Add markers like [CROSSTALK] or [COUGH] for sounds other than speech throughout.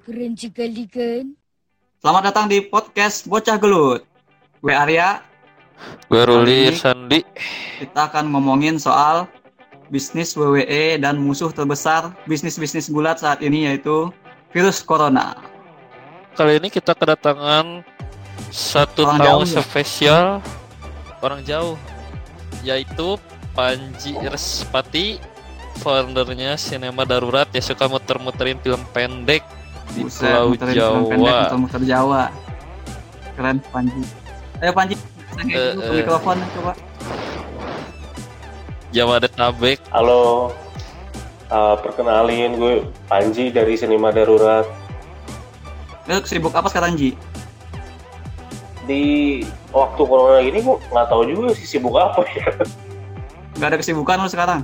Keren sekali kan? Selamat datang di podcast Bocah Gelut. Gue Arya, Gue Ruli Sandi. kita akan ngomongin soal bisnis WWE dan musuh terbesar bisnis-bisnis gulat saat ini yaitu virus corona. Kali ini kita kedatangan satu Orang tamu jauh ya? spesial orang jauh yaitu Panji Respati foundernya Sinema Darurat yang suka muter-muterin film pendek di Buset, Pulau muterin film pendek, Jawa. muter-muter Jawa. Keren Panji. Ayo Panji, dulu ke mikrofon coba. Jabodetabek. Halo, Uh, perkenalin gue Panji dari Sinema Darurat. Lu sibuk apa sekarang Ji? Di waktu corona gini gue nggak tahu juga sih sibuk apa ya. Gak ada kesibukan lu sekarang?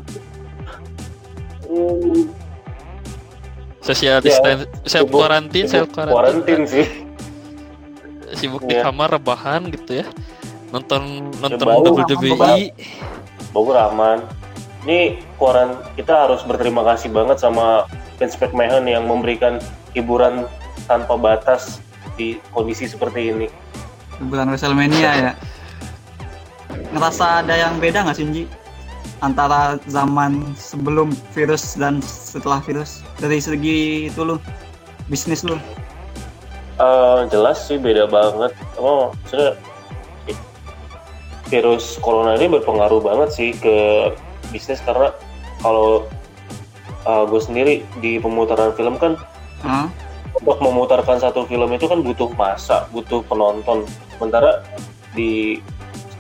Hmm, Social Ya, distance, self quarantine, self quarantine sih. Sibuk di Iya. kamar rebahan gitu ya. Nonton nonton Bau, WWE. Bogor aman. Ini koran kita harus berterima kasih banget sama Vince McMahon yang memberikan hiburan tanpa batas di kondisi seperti ini. Bulan WrestleMania ya. [LAUGHS] Ngerasa ada yang beda nggak sih Ji? Antara zaman sebelum virus dan setelah virus dari segi itu lu bisnis lu Eh, jelas sih beda banget. Oh, i- virus corona ini berpengaruh banget sih ke bisnis karena kalau eh, gue sendiri di pemutaran film kan Hah? untuk memutarkan satu film itu kan butuh masa, butuh penonton. Sementara di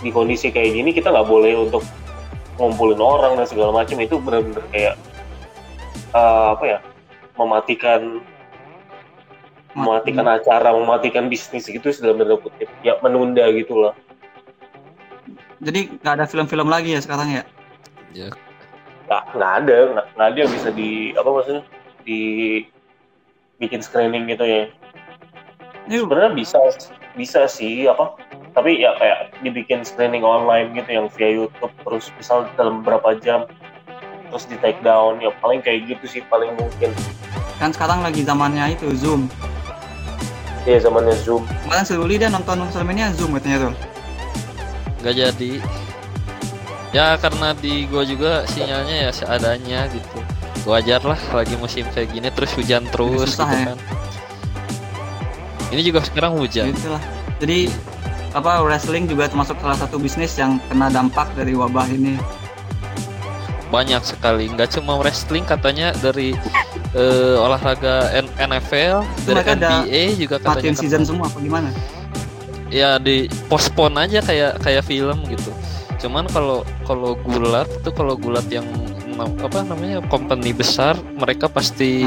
di kondisi kayak gini kita nggak boleh untuk ngumpulin orang dan segala macam itu benar-benar kayak eh, apa ya mematikan mematikan acara, mematikan bisnis gitu dalam tanda kutip. Ya menunda gitu loh. Jadi nggak ada film-film lagi ya sekarang ya? Ya, Nggak, nggak ada, nggak, nggak ada yang bisa di apa maksudnya di bikin screening gitu ya. Ini Sebenarnya bisa bisa sih apa tapi ya kayak dibikin screening online gitu yang via YouTube terus misal dalam berapa jam terus di take down ya paling kayak gitu sih paling mungkin kan sekarang lagi zamannya itu Zoom. ya zamannya Zoom Kemarin si Ruli dia nonton WrestleMania Zoom katanya tuh. nggak jadi ya karena di gua juga sinyalnya ya seadanya gitu wajar lah lagi musim kayak gini terus hujan terus susah gitu ya. kan ini juga sekarang hujan Gitu lah. Jadi apa wrestling juga termasuk salah satu bisnis yang kena dampak dari wabah ini. banyak sekali nggak cuma wrestling katanya dari eh, olahraga N- NFL dari Mereka ada NBA juga katanya Matiin kena. season semua apa gimana? ya di postpone aja kayak kayak film gitu cuman kalau kalau gulat itu kalau gulat yang apa namanya company besar mereka pasti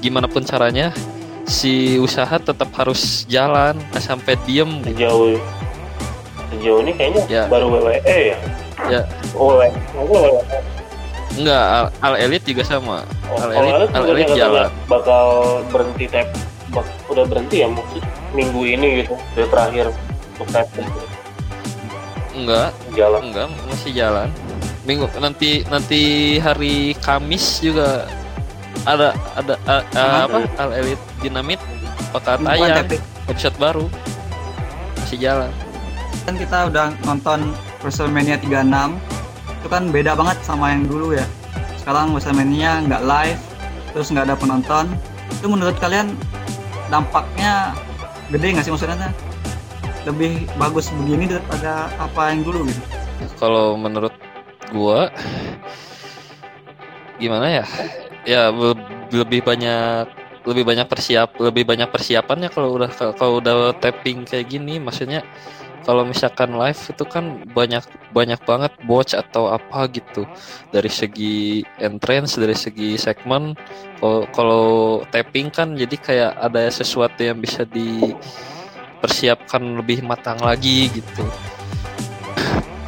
gimana pun caranya si usaha tetap harus jalan nggak sampai diem gitu. sejauh sejauh ini kayaknya Ya. baru WWE ya Ya. oh, WWE. WWE. enggak al, Al elite juga sama Oh, Al Elite- Al Elite katanya jalan. bakal berhenti tap bak- udah berhenti ya maksud minggu ini gitu udah terakhir untuk tap enggak jalan enggak masih jalan minggu nanti nanti hari Kamis juga ada ada a- a- Apa? Al elite dinamit bakal tayang episode baru masih jalan Kan kita udah nonton WrestleMania 36 itu kan beda banget sama yang dulu ya. Sekarang WrestleMania nggak live, terus nggak ada penonton. Itu menurut kalian dampaknya gede nggak sih maksudnya? Lebih bagus begini daripada apa yang dulu gitu. kalau menurut gua gimana ya ya lebih banyak lebih banyak persiap lebih banyak persiapannya kalau udah kalau udah tapping kayak gini maksudnya kalau misalkan live itu kan banyak banyak banget botch atau apa gitu. Dari segi entrance dari segi segmen kalau kalau tapping kan jadi kayak ada sesuatu yang bisa dipersiapkan lebih matang lagi gitu.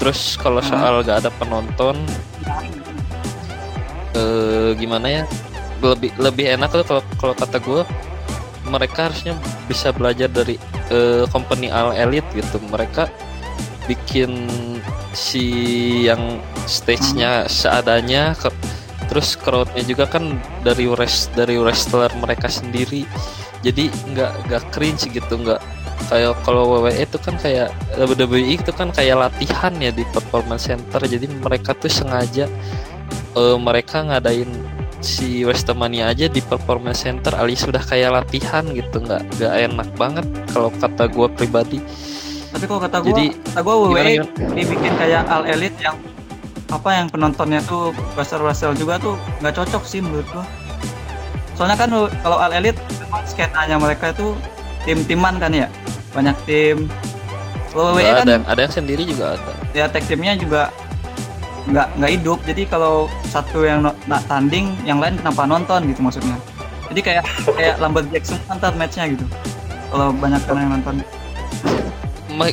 Terus kalau Hmm. soal gak ada penonton eh, gimana ya? Lebih lebih enak tuh kalau kalau kata gue mereka harusnya bisa belajar dari eh, company Al Elite gitu. Mereka bikin si yang stage-nya seadanya ke, terus crowd-nya juga kan dari rest dari wrestler mereka sendiri. Jadi nggak nggak cringe gitu nggak kayak kalau WWE itu kan kayak WWE itu kan kayak latihan ya di performance center. Jadi mereka tuh sengaja eh, mereka ngadain si Westmania aja di performance center alias sudah kayak latihan gitu nggak nggak enak banget kalau kata gue pribadi. Tapi kalau kata gue Jadi, kata gue WWE dibikin kayak All Elite yang apa yang penontonnya tuh wrestler wrestler juga tuh nggak cocok sih menurut gua. Soalnya kan kalau Elite memang skenanya mereka itu tim-timan kan ya banyak tim. Kalau WWE kan ada ada yang sendiri juga ada. Ya tag timnya juga nggak nggak hidup. Jadi kalau satu yang no- nak tanding yang lain kenapa nonton gitu maksudnya. Jadi kayak kayak Lumberjack semua ntar matchnya gitu. Kalau banyak orang yang nonton.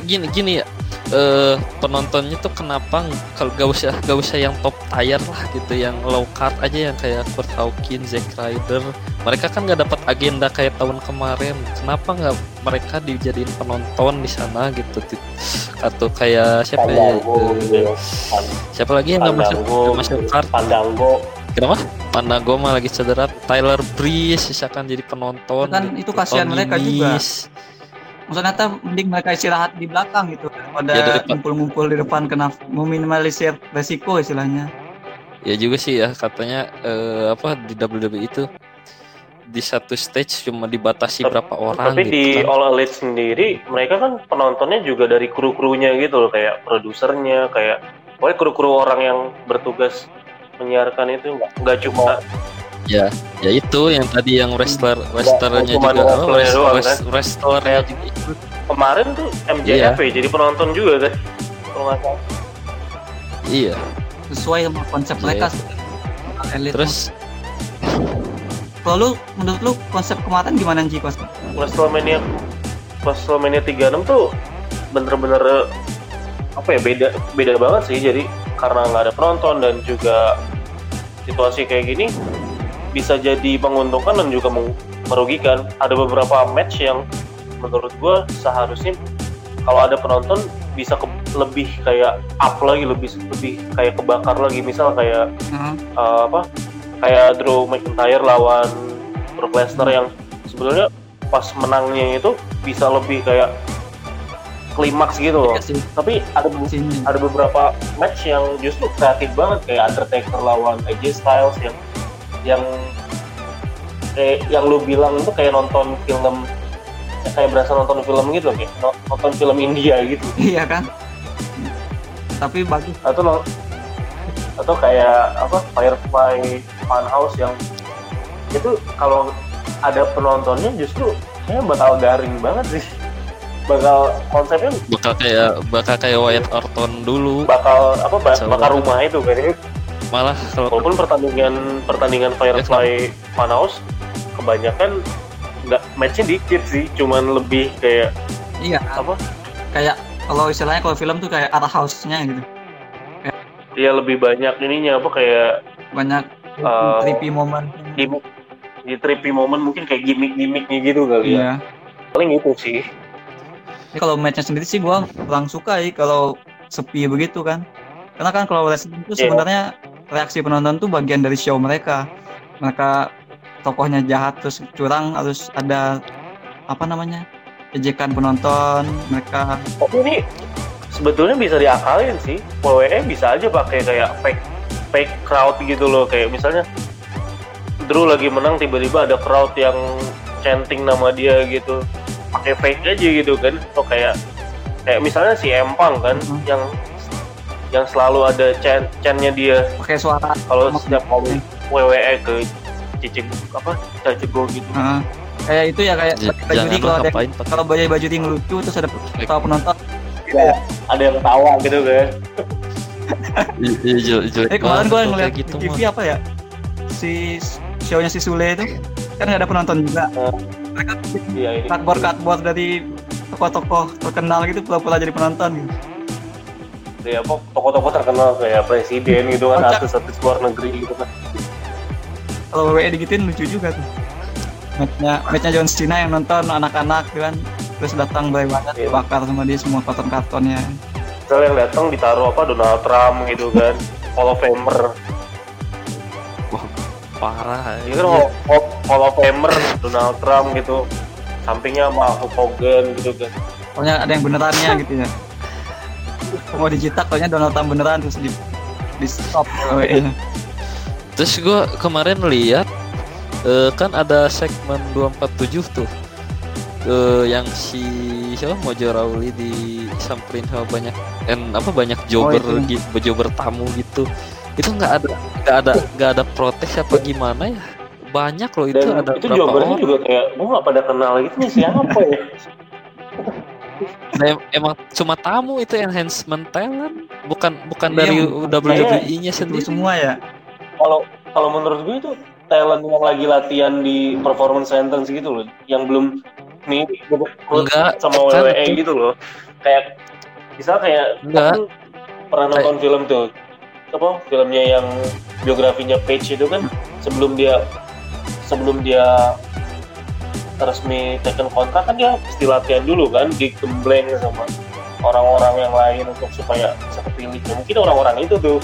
Gini gini ya eh penontonnya tuh kenapa kalau gak usah gak usah yang top tier lah gitu yang low card aja yang kayak Kurt Hawkins, Zack Ryder mereka kan nggak dapat agenda kayak tahun kemarin kenapa nggak mereka dijadiin penonton di sana gitu atau kayak siapa ya Pandango eh, gitu ya. Pan- siapa lagi yang nggak masuk masuk card Pandango. kenapa Pandago mah lagi cedera Tyler Breeze misalkan jadi penonton Kan gitu. itu kasihan mereka juga. Maksudnya tuh mending mereka istirahat di belakang gitu daripada Ya, daripada- ngumpul-ngumpul di depan kena meminimalisir resiko istilahnya ya juga sih ya katanya eh, apa di WWE itu di satu stage cuma dibatasi Tapi- berapa orang Tapi gitu di kan. All Elite sendiri, mereka kan penontonnya juga dari kru-krunya gitu loh, kayak produsernya, kayak pokoknya kru-kru orang yang bertugas menyiarkan itu nggak nggak cuma ya ya itu yang tadi yang wrestler wrestlernya cuma juga apa wrestlernya wrest- doang, wrest- wrestlernya juga ikut. kemarin tuh MJF ya, jadi penonton juga kan. Kalau nggak salah. iya sesuai sama konsep Iya. mereka. Elite. terus kalau lu menurut lu konsep kemarin gimana Ji konsep WrestleMania WrestleMania 36 tuh bener-bener apa ya beda beda banget sih jadi karena nggak ada penonton dan juga situasi kayak gini bisa jadi menguntungkan dan juga merugikan ada beberapa match yang menurut gue seharusnya kalau ada penonton bisa ke- lebih kayak up lagi lebih lebih kayak kebakar lagi misal kayak Heeh. uh, apa kayak Drew McIntyre lawan Brock Lesnar yang sebenarnya pas menangnya itu bisa lebih kayak klimaks gitu loh. Iya sih, Tapi ada sini. ada beberapa match yang justru kreatif banget kayak Undertaker lawan AJ Styles yang yang eh, yang lu bilang itu kayak nonton film kayak berasa nonton film gitu loh, kayak no- nonton film India gitu. [LAUGHS] iya kan? Tapi bagus. Atau no- atau kayak apa Firefly Funhouse yang itu kalau ada penontonnya justru kayaknya bakal garing banget sih. Bakal konsepnya bakal kayak bakal kayak Wyatt Orton dulu. bakal apa ba- bakal rumah itu kayaknya malah kalau walaupun pertandingan pertandingan Firefly Funhouse kebanyakan nggak matchnya dikit sih cuman lebih kayak iya. apa? Kayak kalau istilahnya kalau film tuh kayak art house-nya gitu. Ya lebih banyak ininya apa kayak banyak Eh, creepy moment. gimmick. Di trippy moment mungkin kayak gimmick-gimmicknya gitu kali ya. Iya. Paling itu sih. Ini kalau matchnya sendiri sih gua kurang suka ya kalau sepi begitu kan. Karena kan kalau wrestling itu Iya. sebenarnya reaksi penonton tuh bagian dari show mereka. Mereka tokohnya jahat terus curang harus ada apa namanya? ejekan penonton, mereka Tapi ini sebetulnya bisa diakalin sih. WWE bisa aja pakai kayak fake fake crowd gitu loh. Kayak misalnya Drew lagi menang tiba-tiba ada crowd yang chanting nama dia gitu. Pakai fake aja gitu kan. Atau kayak kayak misalnya si Empang kan Mhm. yang yang selalu ada chant chantnya dia pakai suara kalau setiap kali WWE ke cicing apa cacego gitu. Heeh. kayak itu ya kayak J- baju kalau ada kalau baju baju di ngelucu terus ada tahu penonton. Ada yang tawa gitu kan. Iya, iya, Eh kemarin kalau ngeliat gitu TV apa ya? Si show-nya si Sule itu kan nggak ada penonton juga. Oh. Mereka Iya ini. cardboard cardboard dari tokoh-tokoh terkenal gitu pura-pura jadi penonton gitu. Ya apa tokoh-tokoh terkenal kayak presiden gitu kan Kocak. artis-artis luar negeri gitu kan. Kalau WWE digituin lucu juga tuh. Matchnya, matchnya John Cena yang nonton anak-anak gitu kan terus datang Bray Wyatt Iya. bakar sama dia semua karton-kartonnya. Misalnya yang datang ditaruh apa Donald Trump gitu kan Hall of Famer. Parah. Ya kan Hall, Hall- Hall of Famer Donald Trump gitu. Sampingnya sama Hulk Hogan gitu kan. Pokoknya ada yang benerannya gitu ya mau dicetak pokoknya Donald Trump beneran terus di di stop WWE. Terus gue kemarin lihat eh, kan ada segmen 247 tuh eh, yang si siapa Mojo Rawli disamperin sama banyak en apa banyak jobber Oh, itu. gi- jobber tamu gitu. Itu nggak ada nggak ada nggak ada protes apa gimana ya? Banyak loh itu dan ada itu berapa jobbernya orang. juga kayak gue gak pada kenal gitu nih siapa ya [LAUGHS] Nah, em- emang cuma tamu itu enhancement talent bukan bukan Iya, dari WWE-nya sendiri. semua ya kalau kalau menurut gue itu talent yang lagi latihan di performance center gitu loh yang belum nih Enggak, sama kan WWE itu- gitu loh kayak bisa kayak Enggak. kan pernah nonton film tuh apa filmnya yang biografinya Page itu kan sebelum dia sebelum dia resmi taken kontrak kan dia mesti latihan dulu kan digembleng sama orang-orang yang lain untuk supaya bisa kepilih. Ya, mungkin orang-orang itu tuh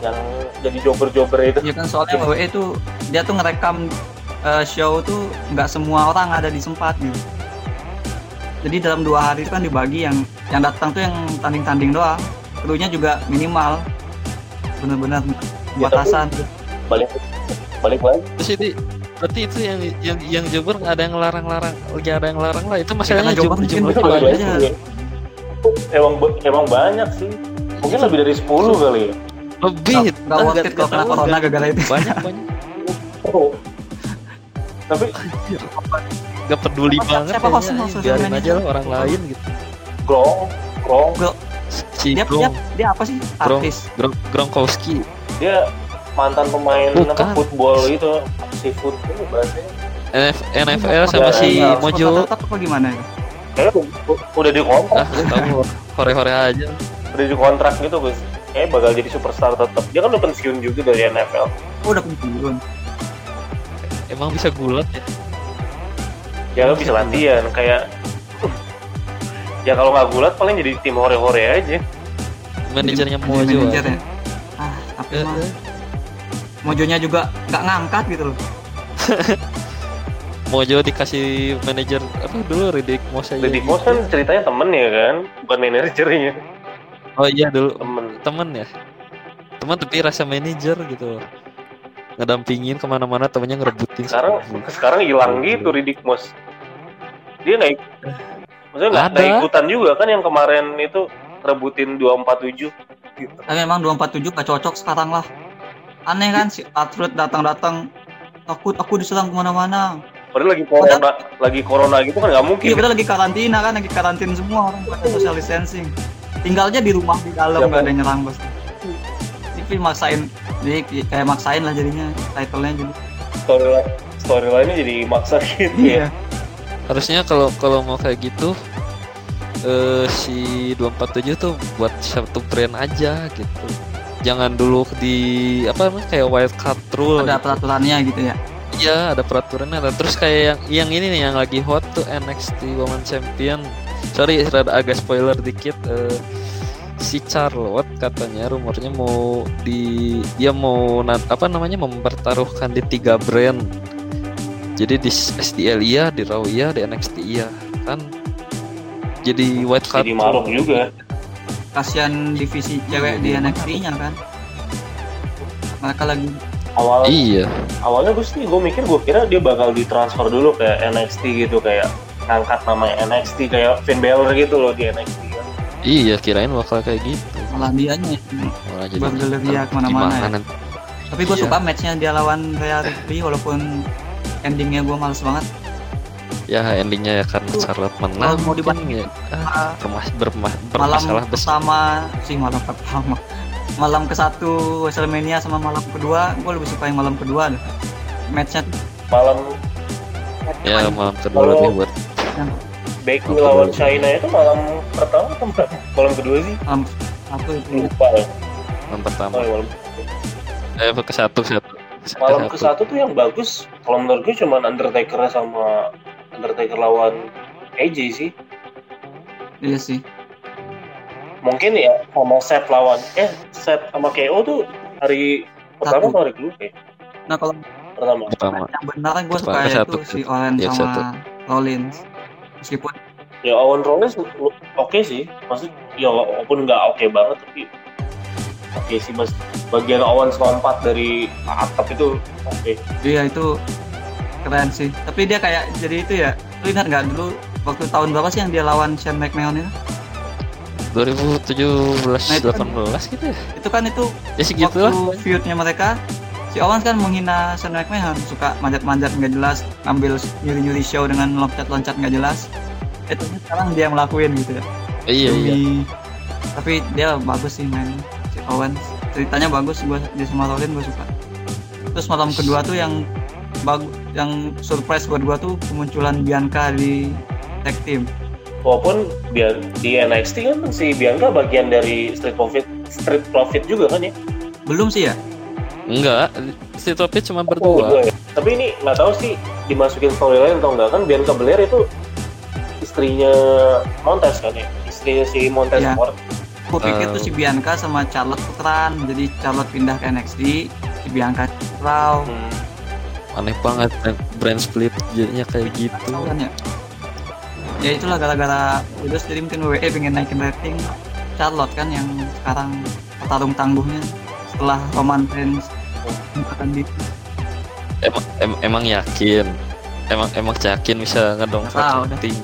yang jadi jobber-jobber itu. Ya kan soalnya WWE itu dia tuh ngerekam eh, show tuh nggak semua orang ada di tempat gitu jadi dalam dua hari itu kan dibagi yang yang datang tuh yang tanding-tanding doang. Krunya juga minimal. Bener-bener Ya, batasan. balik balik lagi Terus itu berarti itu yang yang yang jobber nggak ada yang larang-larang, nggak ada yang larang lah. Itu masalahnya jobber jobber jumlah banyak. emang emang banyak sih mungkin lebih dari 10 kali ya Lebih. nggak nggak worth it kalau kena corona nggak- gara-gara itu Banyak banyak. oh. tapi Gak peduli Siapa- banget siapa hostnya biarin aja lah orang lain gitu. Grong Grong Si dia, dia Grong, dia apa sih artis Grong, Gronkowski. dia mantan pemain Bukan. apa football itu seafood itu bahasanya NF, NFL sama Ya, si ya. Mojo. tetap apa gimana itu kayaknya u- u- udah dikontrak Ah, hore-hore aja. udah dikontrak gitu guys kayak bakal jadi superstar tetap dia kan udah pensiun juga dari NFL oh, udah pensiun Emang bisa gulat ya? ya lo bisa latihan kayak ya kalau nggak gulat paling jadi tim hore-hore aja Manajernya Mojo. manajer aja. ya ah tapi Eh, mah eh. Mojonya juga nggak ngangkat gitu loh. [LAUGHS] Mojo dikasih manajer apa dulu Riddick Moss aja. Deddy gitu. Moss kan ceritanya temen ya kan? Bukan manajernya Oh iya dulu. Temen. Temen ya? Teman tapi rasa manajer gitu. Ngedampingin ke mana-mana temennya ngerebutin sekarang sepatu. sekarang hilang gitu Riddick Moss dia nggak ik- maksudnya nggak ikutan juga kan yang kemarin itu rebutin 247 gitu. tapi memang 247 gak cocok sekarang lah aneh kan si Patriot datang-datang takut aku diserang ke mana-mana. Padahal lagi corona lagi corona gitu kan nggak mungkin. Iya kita lagi karantina kan lagi karantin semua orang pada social distancing. Tinggal aja di rumah di dalam Siapa? nggak ada yang nyerang bos. Tapi maksain jadi kayak maksain lah jadinya title-nya jadi. Storyline storyline-nya jadi maksa gitu ya. Iya. Harusnya kalau kalau mau kayak gitu eh si 247 tuh buat satu brand aja gitu jangan dulu di apa namanya kayak wild card rule ada gitu. peraturannya gitu ya Iya ada peraturannya ada. Terus kayak yang yang ini nih yang lagi hot tuh NXT Women Champion. Sorry rada agak spoiler dikit. eh, si Charlotte katanya rumornya mau di dia mau na- apa namanya mempertaruhkan di tiga brand. Jadi di SDL iya, di Raw iya, di NXT iya kan. Jadi white card. jadi maruk juga kasihan divisi cewek di NXT-nya kan mereka lagi awal Iya. awalnya gue sih gue mikir gue kira dia bakal ditransfer dulu ke NXT gitu kayak ngangkat nama NXT kayak Finn Balor gitu loh di NXT kan. Iya kirain bakal kayak gitu. malah dianya Malah jadi ntar ke mana-mana ya. nanti. tapi gue Iya. suka matchnya dia lawan Rhea Ripley walaupun endingnya gue males banget Ya endingnya ya kan Charlotte menang. mau dibanding- ya. Ah, bermas bermas malam bermasalah besar. pertama sih malam pertama. Malam ke satu Wrestlemania sama malam kedua. Gue lebih suka yang malam kedua deh. Matchnya. Malam. Ya malam. kedua Kalau- lebih buat. Becky Malam lawan. China itu malam pertama atau malam, malam kedua sih. Malam satu. Itu lupa ya. Malam pertama. oh, ya, malam, Eh ke satu satu. malam ke satu tuh yang bagus. Kalau menurut gue cuma Undertaker sama Undertaker lawan AJ sih iya sih mungkin ya sama set lawan eh set sama KO tuh hari pertama atau hari kedua ya? Nah kalau pertama pertama yang benar gue suka Pertama, itu satu. si Owen Iya, sama satu. Rollins. Meskipun ya Owen Rollins oke sih maksud ya walaupun nggak oke banget tapi oke sih mas bagian Owens lompat dari atap itu oke dia itu keren sih. Tapi dia kayak jadi itu ya. Lu ingat nggak dulu waktu tahun berapa sih yang dia lawan Shane McMahon itu? 2017 Nah, itu kan- 18 gitu ya? Itu kan itu ya segitu waktu feudnya mereka si Owens kan menghina Shane McMahon. Suka manjat-manjat nggak jelas ngambil nyuri-nyuri show dengan loncat-loncat nggak jelas. Itu sekarang dia yang ngelakuin gitu ya. Iya iya Demi- tapi dia bagus sih main si Owens. Ceritanya bagus gua di sama Rollins gue suka. Terus malam kedua tuh yang bagus yang surprise buat gua tuh kemunculan Bianca di tag team walaupun di NXT kan si Bianca bagian dari Street Profit Street Profit juga kan ya belum sih ya enggak Street Profit cuma Oh, berdua dua ya. tapi ini nggak tahu sih dimasukin storyline atau enggak kan Bianca Belair itu istrinya Montez kan ya istrinya si Montez Iya. Ford gue pikir Oh. tuh si Bianca sama Charlotte tukeran jadi Charlotte pindah ke NXT si Bianca raw Hmm. Aneh banget brand- brand split jadinya kayak gitu. Kan ya ya itulah gara-gara terus jadi mungkin WWE pengen naikin rating. Charlotte kan yang sekarang petarung tangguhnya setelah Roman Reigns akan di emang em- emang yakin? Emang emang yakin bisa ngedongkrak dah. rating?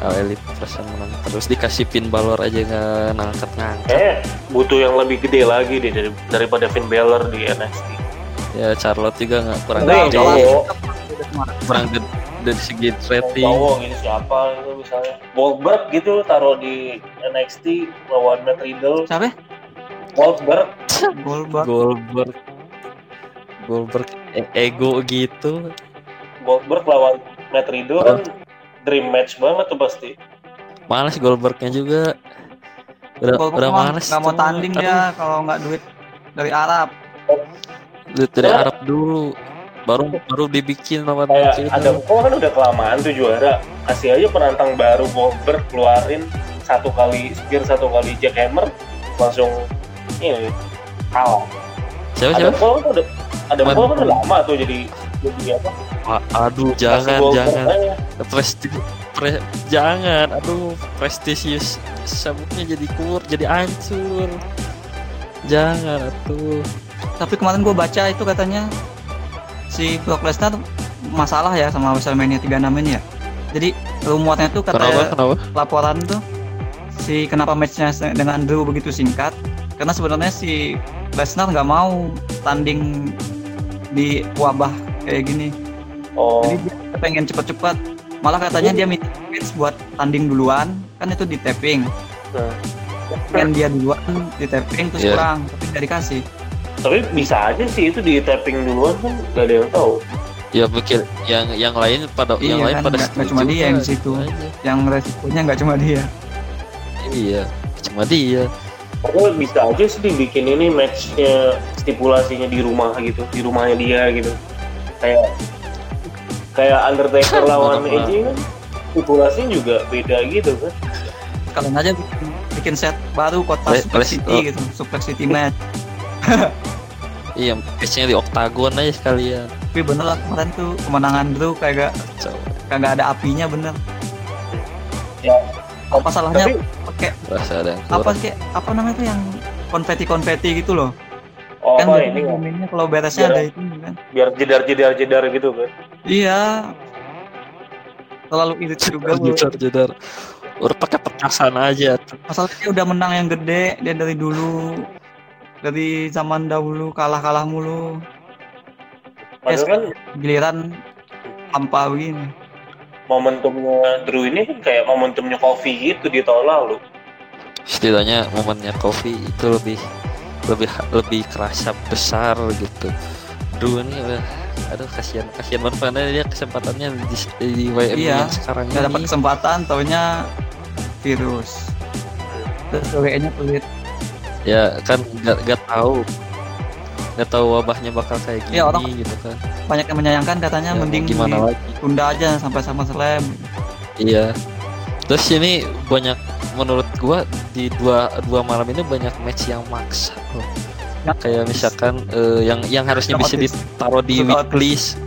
All Elite perasaan menang. Terus dikasih pin Balor aja nggak ngangkat ngangkat Kayaknya butuh yang lebih gede lagi deh dari, daripada Finn Balor di NXT. Ya Charlotte juga nggak kurang Enggak, gede. Kurang gede dari segi rating. Cowok ini siapa itu misalnya. Goldberg gitu taruh di NXT lawan Matt Riddle. siapa? Goldberg Goldberg Goldberg. Goldberg e- ego gitu. Goldberg lawan Matt Riddle kan dream match banget tuh pasti. males Goldbergnya juga. Udah Goldberg udah males nggak mau tanding dia kalau nggak duit dari Arab duit dari. Arab dulu baru baru dibikin lawan Kayak ada kok kan udah kelamaan tuh juara. Kasih aja penantang baru Goldberg keluarin satu kali spear satu kali jackhammer langsung ini kalah. siapa Ada siapa Cole kan udah ada? Cole kan udah lama tuh jadi jadi apa? A- aduh jangan jangan aja. presti pre- jangan aduh prestisius sabuknya jadi kur jadi hancur jangan atuh tapi kemarin gue baca itu katanya si Brock Lesnar masalah ya sama WrestleMania 36 ini ya. Jadi rumornya tuh kenapa? Katanya kenapa? laporan tuh si kenapa matchnya dengan Drew begitu singkat? Karena sebenarnya si Lesnar nggak mau tanding di wabah kayak gini. Oh, jadi dia pengen cepet-cepet malah katanya dia minta match buat tanding duluan. Kan itu di tapping Hmm. kan dia duluan di tapping terus Iya. kurang tapi nggak dikasih tapi bisa aja sih itu di tapping duluan kan gak ada yang tahu. ya pikir yang yang lain pada yang Iya lain kan, pada setuju cuma dia yang kan, di situ. aja. yang resikonya nggak cuma dia iya cuma dia Pokoknya bisa aja sih dibikin ini matchnya stipulasinya di rumah gitu, di rumahnya dia gitu. Kayak kayak Undertaker [LAUGHS] lawan. AJ kan stipulasinya juga beda gitu kan. kalian aja bikin, bikin set baru kota Le- Suplex le- City oh. gitu Suplex City match [LAUGHS] iya matchnya di oktagon aja sekalian. Tapi bener lah kemarin tuh kemenangan Drew kagak Kacau. kagak ada apinya bener. Ya. apa salahnya pakai rasa ada yang apa kayak apa namanya tuh yang konfeti konfeti gitu loh? Oh kan apa biasanya ini kan, momennya kalau beresnya Biar- ada itu kan. biar jedar-jedar jedar gitu kan. iya. Terlalu irit juga jedar jedar. Udah pakai petasan aja. Masalahnya udah menang yang gede dia dari dulu dari zaman dahulu kalah kalah mulu. Padahal kan giliran tanpa begini momentumnya Drew ini kan kayak momentumnya Kofi gitu di tahun lalu. setidaknya momennya Kofi itu lebih lebih lebih kerasa besar gitu. Drew ini udah aduh kasihan kasihan banget. Karena dia kesempatannya di, di WM Iya, yang sekarang nggak dapat kesempatan taunya virus. Terus WE-nya pelit ya kan nggak nggak tahu nggak tahu wabahnya bakal kayak gini Iya, orang- gitu kan banyak yang menyayangkan katanya Ya, mending gimana lagi ditunda aja sampai sama slam iya terus ini banyak menurut gua di dua dua malam ini banyak match yang maksa loh. Ya. Kayak misalkan eh, yang yang harusnya bisa Otis. ditaruh di weeklist.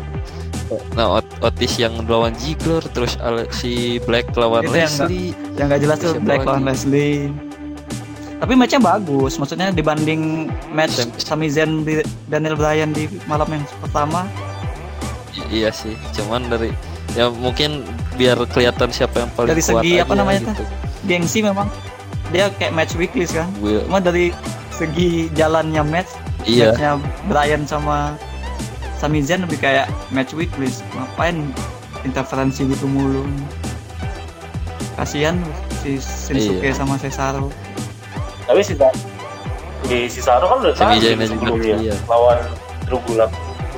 Nah, Ot- Otis yang lawan Ziggler, terus si Black lawan Itu yang nggak- Leslie. yang gak jelas tuh Black lawan Leslie tapi matchnya bagus maksudnya dibanding match Sam- Sami Zayn di Daniel Bryan di malam yang pertama. Iya sih, cuman dari ya mungkin biar kelihatan siapa yang paling Dari kuat segi apa namanya gitu. gengsi memang. Dia kayak match weekly kan? Gue- cuma dari segi jalannya match iya, matchnya Bryan sama Sami Zayn lebih kayak match weekly. Ngapain interferensi gitu mulu? Kasihan si Shinsuke Iya. sama Cesaro Tapi si di Cesaro kan udah juga, sebelumnya iya. lawan Drew Gulak.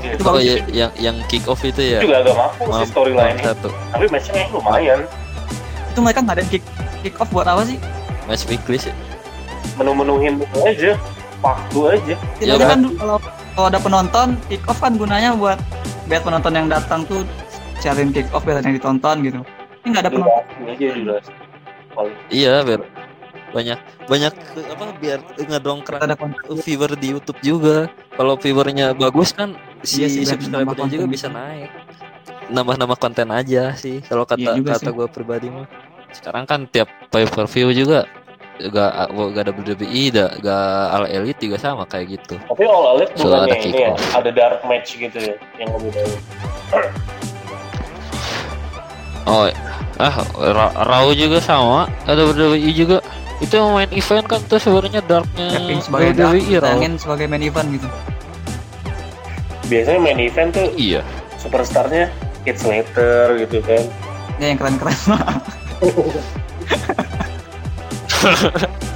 Itu Oh iya, sih. yang yang kick off itu ya. Itu juga agak mampu Maaf, sih storyline satu Tapi matchnya lumayan. itu mereka ngadain kick kick off buat apa sih match weekly sih. Menu-menuhin aja. Waktu aja. Ya, Itu kan kalau kalau ada penonton kick off kan gunanya buat biar penonton yang datang tuh cariin kick off biar ada yang ditonton gitu ini nggak ada penonton Durasi aja. Paling. Iya, biar banyak banyak apa biar ngedongkrak ada konten viewer di YouTube juga. Kalau viewernya bagus kan si Iya sih, subscribernya juga konten bisa naik. Nambah-nambah konten aja sih. Kalau kata Iya kata gue pribadi mah. Sekarang kan tiap pay per view juga gak gak ada WWE, gak, gak All Elite juga sama kayak gitu. Tapi All Elite So, ada bukannya ini ya, ada dark match gitu ya, yang lebih dari. Oh, ah Ra- Raw juga sama, ada WWE juga. Itu yang main event kan tuh sebenarnya darknya Kevin sebagai dark WWE Raw. sayangin sebagai main event gitu Biasanya main event tuh Iya. superstarnya Heath Slater gitu kan. ya yang keren-keren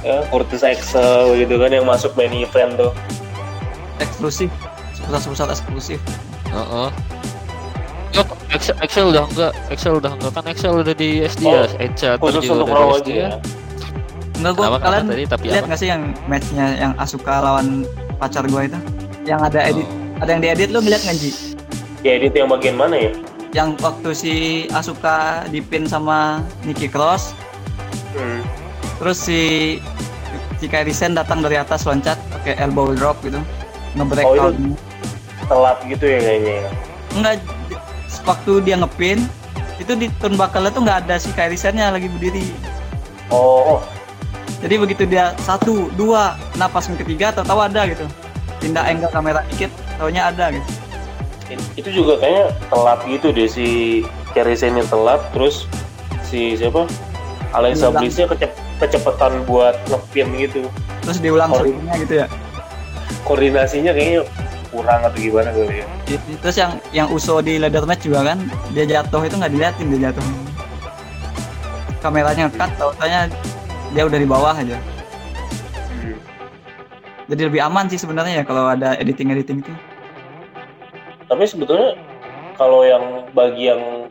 Ya, Curtis Axel gitu kan yang masuk main event tuh. eksklusif pusat-pusat eksklusif Heeh. Yo, Excel, Excel udah enggak, Excel udah enggak kan Excel udah di SD ya, Oh, Echa Khusus untuk Raw di aja SD ya. Enggak gua Apa kata kalian tadi tapi lihat nggak sih yang matchnya yang Asuka lawan pacar gua itu yang ada edit Oh. ada yang diedit lu ngeliat nggak Ji Ya edit yang bagian mana ya? yang waktu si Asuka dipin sama Nikki Cross Hmm. terus si si Kairi Sen datang dari atas loncat pakai elbow drop gitu ngebreak Oh, itu- count. Telat gitu ya kayaknya ya. enggak waktu dia ngepin itu di turnbuckle tuh nggak ada si Kairi Sen-nya lagi berdiri Oh, oh, jadi begitu dia satu dua napas yang ketiga atau tahu ada gitu pindah angle kamera dikit taunya ada gitu it- itu juga kayaknya telat gitu deh si Kerry Sen-nya telat terus si siapa? Alexa. Bliss-nya kecep kecepatan buat ngepin gitu. terus diulang Oh, sebelumnya gitu ya Koordinasinya kayaknya kurang atau gimana kali ya. terus yang yang Uso di ladder match juga kan dia jatuh itu nggak diliatin dia jatuh kameranya cut taunya dia udah di bawah aja. Hmm. jadi lebih aman sih sebenarnya ya kalau ada editing editing itu. Tapi sebetulnya kalau yang bagi yang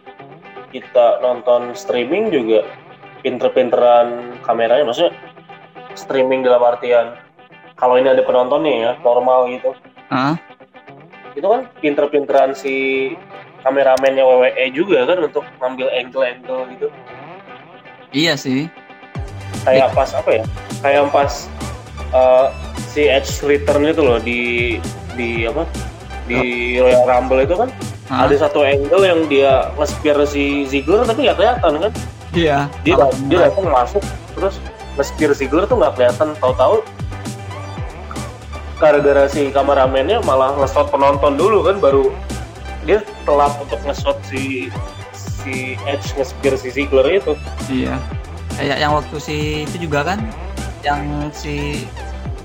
kita nonton streaming juga pinter-pinteran kameranya maksudnya streaming dalam artian kalau ini ada penontonnya ya normal gitu. Ah itu kan pinter-pinteran si kameramennya WWE juga kan untuk ngambil angle-angle gitu. Iya sih kayak pas apa ya? Kayak pas uh, si Edge return itu loh di di apa? Di Royal Rumble itu kan Ah, ada satu angle yang dia nge-spear si Ziggler tapi nggak kelihatan kan? Iya. Dia Malah dia datang masuk terus nge-spear Ziggler tuh nggak kelihatan. Tahu-tahu gara-gara si kameramennya malah nge-shot penonton dulu kan baru dia telat untuk nge-shot si si Edge nge-spear si Ziggler itu. Iya kayak yang waktu si itu juga kan yang si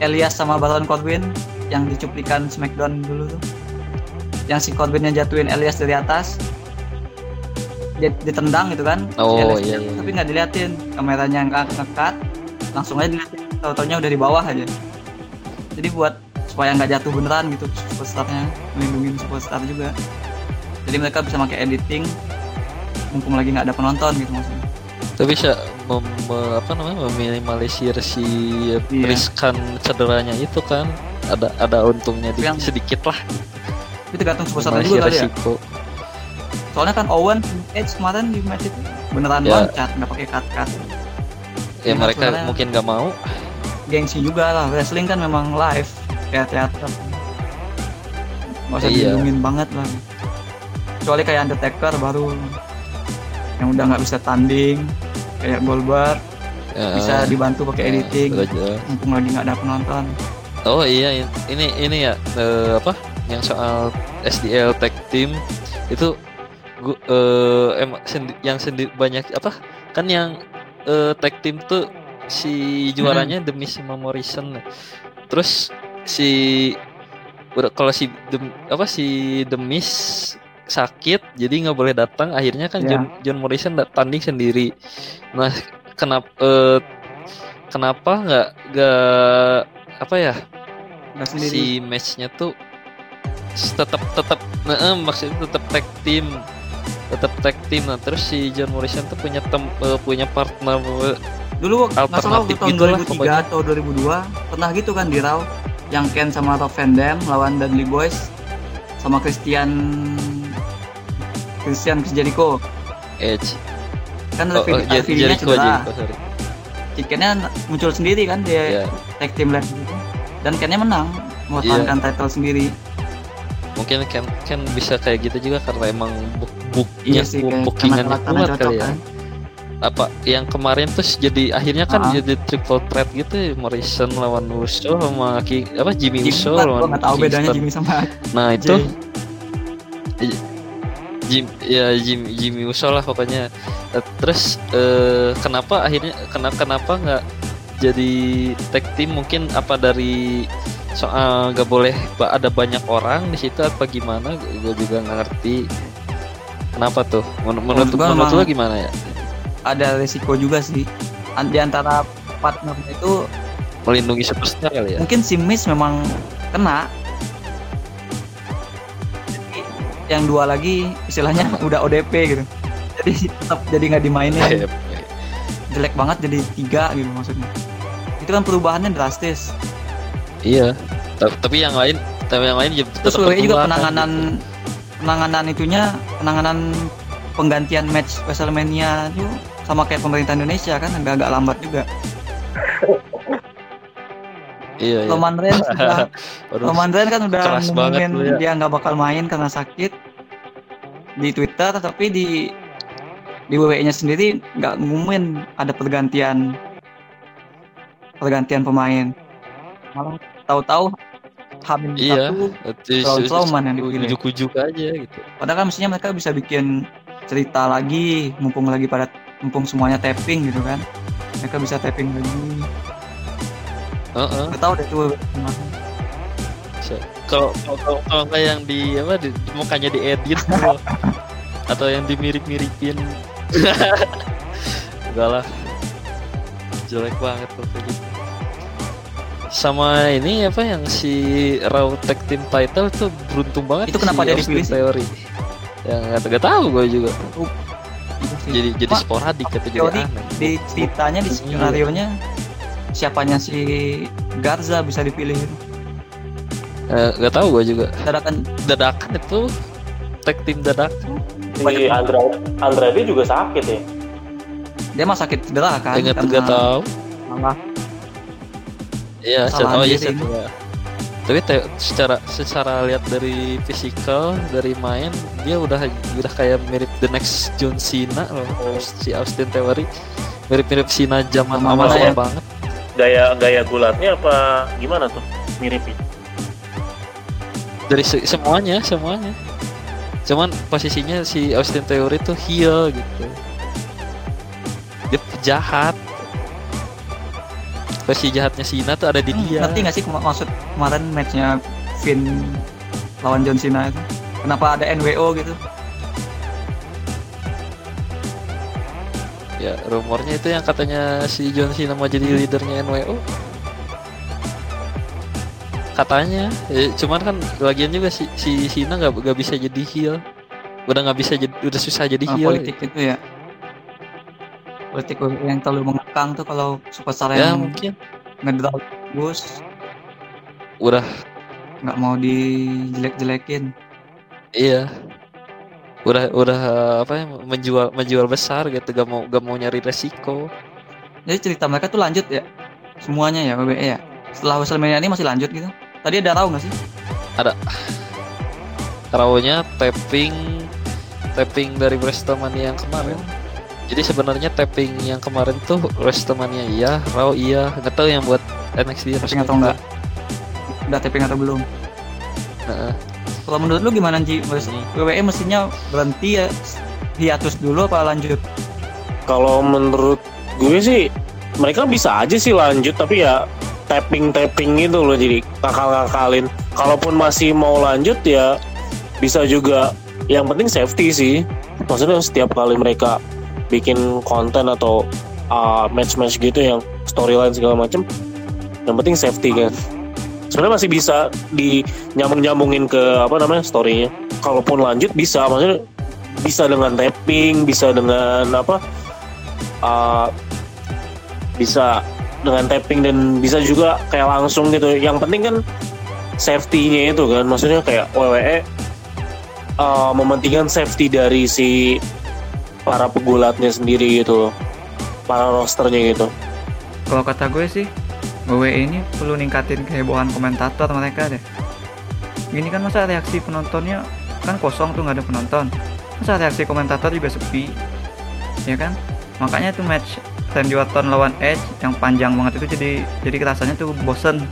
Elias sama Baron Corbin yang dicuplikan Smackdown dulu tuh. Yang si Corbinnya jatuhin Elias dari atas dia ditendang gitu kan Oh, iya, iya, tapi nggak diliatin kameranya nggak ngekat langsung aja diliatin tahu-taunya udah di bawah aja. Jadi buat supaya nggak jatuh beneran gitu superstarnya melindungi superstar juga. Jadi mereka bisa pakai editing mumpung lagi nggak ada penonton gitu maksudnya Tapi bisa mem, me- apa namanya meminimalisir si Iya. riskan cederanya itu kan. Ada ada untungnya di, Yang- sedikit lah. Itu tergantung minimalisir juga kali ya. soalnya kan Owen Edge kemarin di match itu beneran Ya. loncat nggak pakai cut cut. Ya Cuma mereka mungkin nggak mau. gengsi juga lah. Wrestling kan memang live kayak teater. Nggak usah Iya. dilindungin banget lah. Kecuali kayak Undertaker baru yang udah nggak bisa tanding kayak Goldberg Ya, bisa dibantu pakai ya, editing. mumpung lagi nggak ada penonton. Oh iya in- ini ini ya eh, apa? Yang soal SDL tag team. Itu gua eh emang sendi- yang sendiri banyak apa? Kan yang eh, tag team tuh si juaranya demi sama Morrison. Terus si udah kalau si Dem- apa si Demis sakit jadi nggak boleh datang. Akhirnya kan Ya. John John Morrison tanding sendiri. Nah kenapa eh, kenapa nggak nggak apa ya? Nggak sendiri. Si matchnya tuh tetap tetap nah, eh, maksudnya tetap tag team. Tetap tag team. Nah terus si John Morrison tuh punya tem eh, punya partner dulu waktu alternatif tahun gitulah 2003 pokoknya. atau 2002 pernah gitu kan di Raw yang Ken sama Rob Van Dam lawan Dudley Boys sama Christian Christian Chris Jericho Edge kan oh, oh, oh, Jer- nya Jericho cedera Jericho sorry Chickennya muncul sendiri kan dia ya tag team lab gitu dan Kennya menang mempertahankan Iya. title sendiri mungkin kan kan bisa kayak gitu juga karena emang book booknya iya sih bookingannya kuat kali ya kan apa yang kemarin tuh jadi akhirnya kan Ah. jadi triple threat gitu ya, Morrison lawan Uso sama Ki, apa Jimmy, Jimmy Uso lawan nggak tahu bedanya Kingston. Jimmy sama nah itu. Jim ya Jim Jimmy Uso lah pokoknya. Eh, terus eh, kenapa akhirnya kenapa kenapa nggak jadi tag team? Mungkin apa dari soal nggak boleh ada banyak orang di situ apa gimana? Gue juga nggak ngerti. Kenapa tuh? Men- menurut Menurut lo gimana ya? ada resiko juga sih. Di antara partner itu melindungi superstar kali ya? mungkin si Miss memang kena yang dua lagi istilahnya [LAUGHS] udah ODP gitu. Jadi tetap jadi nggak dimainin. Jelek banget jadi tiga gitu maksudnya. Itu kan perubahannya drastis. Iya. Ta- tapi yang lain tapi yang lain juga terus juga kan. penanganan penanganan itunya penanganan penggantian match WrestleMania itu sama kayak pemerintah Indonesia kan agak-agak lambat juga [LAUGHS] iya, iya. Roman Reigns [LAUGHS] sudah Waduh, Roman Reigns kan udah ngumumin lu ya. dia nggak bakal main karena sakit di Twitter tapi di di WWE-nya sendiri nggak ngumumin ada pergantian pergantian pemain malah tahu-tahu Hamil Iya. satu Strowman yang dipilih. ujuk-ujuk aja gitu padahal kan mestinya mereka bisa bikin cerita lagi mumpung lagi pada mumpung semuanya tapping gitu kan mereka bisa tapping lagi Heeh. nggak tahu deh. So, kalau kalau kalau- kalau yang di apa di, mukanya diedit tuh. [LAUGHS] atau yang dimirip-miripin [LAUGHS] enggak lah jelek banget tuh kayak gitu sama ini apa yang si Raw Tag Team Title tuh beruntung banget Itu kenapa si dia dipilih? Theory yang nggak nggak tahu gue juga sih. jadi jadi sporadik atau jadi teori aneh di ceritanya di skenario nya siapanya si Garza bisa dipilih Eh, nggak tahu gue juga dadakan dadakan itu tag team dadakan Si Andra Andrade juga sakit ya. dia mah sakit cedera kan karena nggak tahu malah Iya, oh iya diri. cedera. Tapi te- secara secara lihat dari fisikal, dari main, dia udah udah kayak mirip the next John Cena loh, si Austin Theory. Mirip-mirip Cena zaman Sama awal mana ya? banget. Gaya gaya gulatnya apa gimana tuh? Miripnya. Dari se- semuanya, semuanya. Cuman posisinya si Austin Theory tuh heel gitu. Dia jahat. Versi jahatnya Cena tuh ada di Hmm, dia. ngerti nggak sih kema- maksud kemarin matchnya Finn lawan John Cena itu kenapa ada NWO gitu Ya, rumornya itu yang katanya si John Cena mau jadi leadernya NWO. Katanya, ya, cuman kan lagian juga si si Cena nggak nggak bisa jadi heel. Udah nggak bisa jadi udah susah jadi Ah, heel. politik itu ya politik yang terlalu mengekang tuh kalau superstar Ya yang mungkin ngedraw terus udah nggak mau dijelek-jelekin iya. Udah udah apa ya menjual menjual besar gitu gak mau gak mau nyari resiko. jadi cerita mereka tuh lanjut ya? Semuanya ya WWE ya? Setelah WrestleMania ini masih lanjut gitu? Tadi ada tahu nggak sih? Rawnya tapping tapping dari WrestleMania yang kemarin. Jadi sebenarnya tapping yang kemarin tuh WrestleMania iya, Raw iya, nggak tahu yang buat NXT tapi nggak tahu nggak? Udah taping atau belum? Heeh. Kalau menurut lu gimana Ji. WWE mestinya berhenti ya hiatus dulu apa lanjut Kalau menurut gue sih mereka bisa aja sih lanjut tapi ya tapping tapping gitu loh jadi kakal kakalin. Kalaupun masih mau lanjut ya bisa juga. Yang penting safety sih. Maksudnya setiap kali mereka bikin konten atau uh, match-match gitu yang storyline segala macem, yang penting safety kan. Sebenarnya masih bisa di nyambung nyambungin ke apa namanya storynya. Kalaupun lanjut bisa, maksudnya bisa dengan tapping, bisa dengan apa? uh, bisa dengan tapping dan bisa juga kayak langsung gitu. Yang penting kan safety-nya itu kan, maksudnya kayak WWE uh, mementingkan safety dari si para pegulatnya sendiri gitu para rosternya gitu. kalau kata gue sih WWE ini perlu ningkatin kehebohan komentator mereka deh. Gini kan masa reaksi penontonnya kan kosong tuh nggak ada penonton. Masa reaksi komentator juga sepi ya kan? Makanya tuh match Randy Orton lawan Edge yang panjang banget itu jadi jadi kerasanya tuh bosen.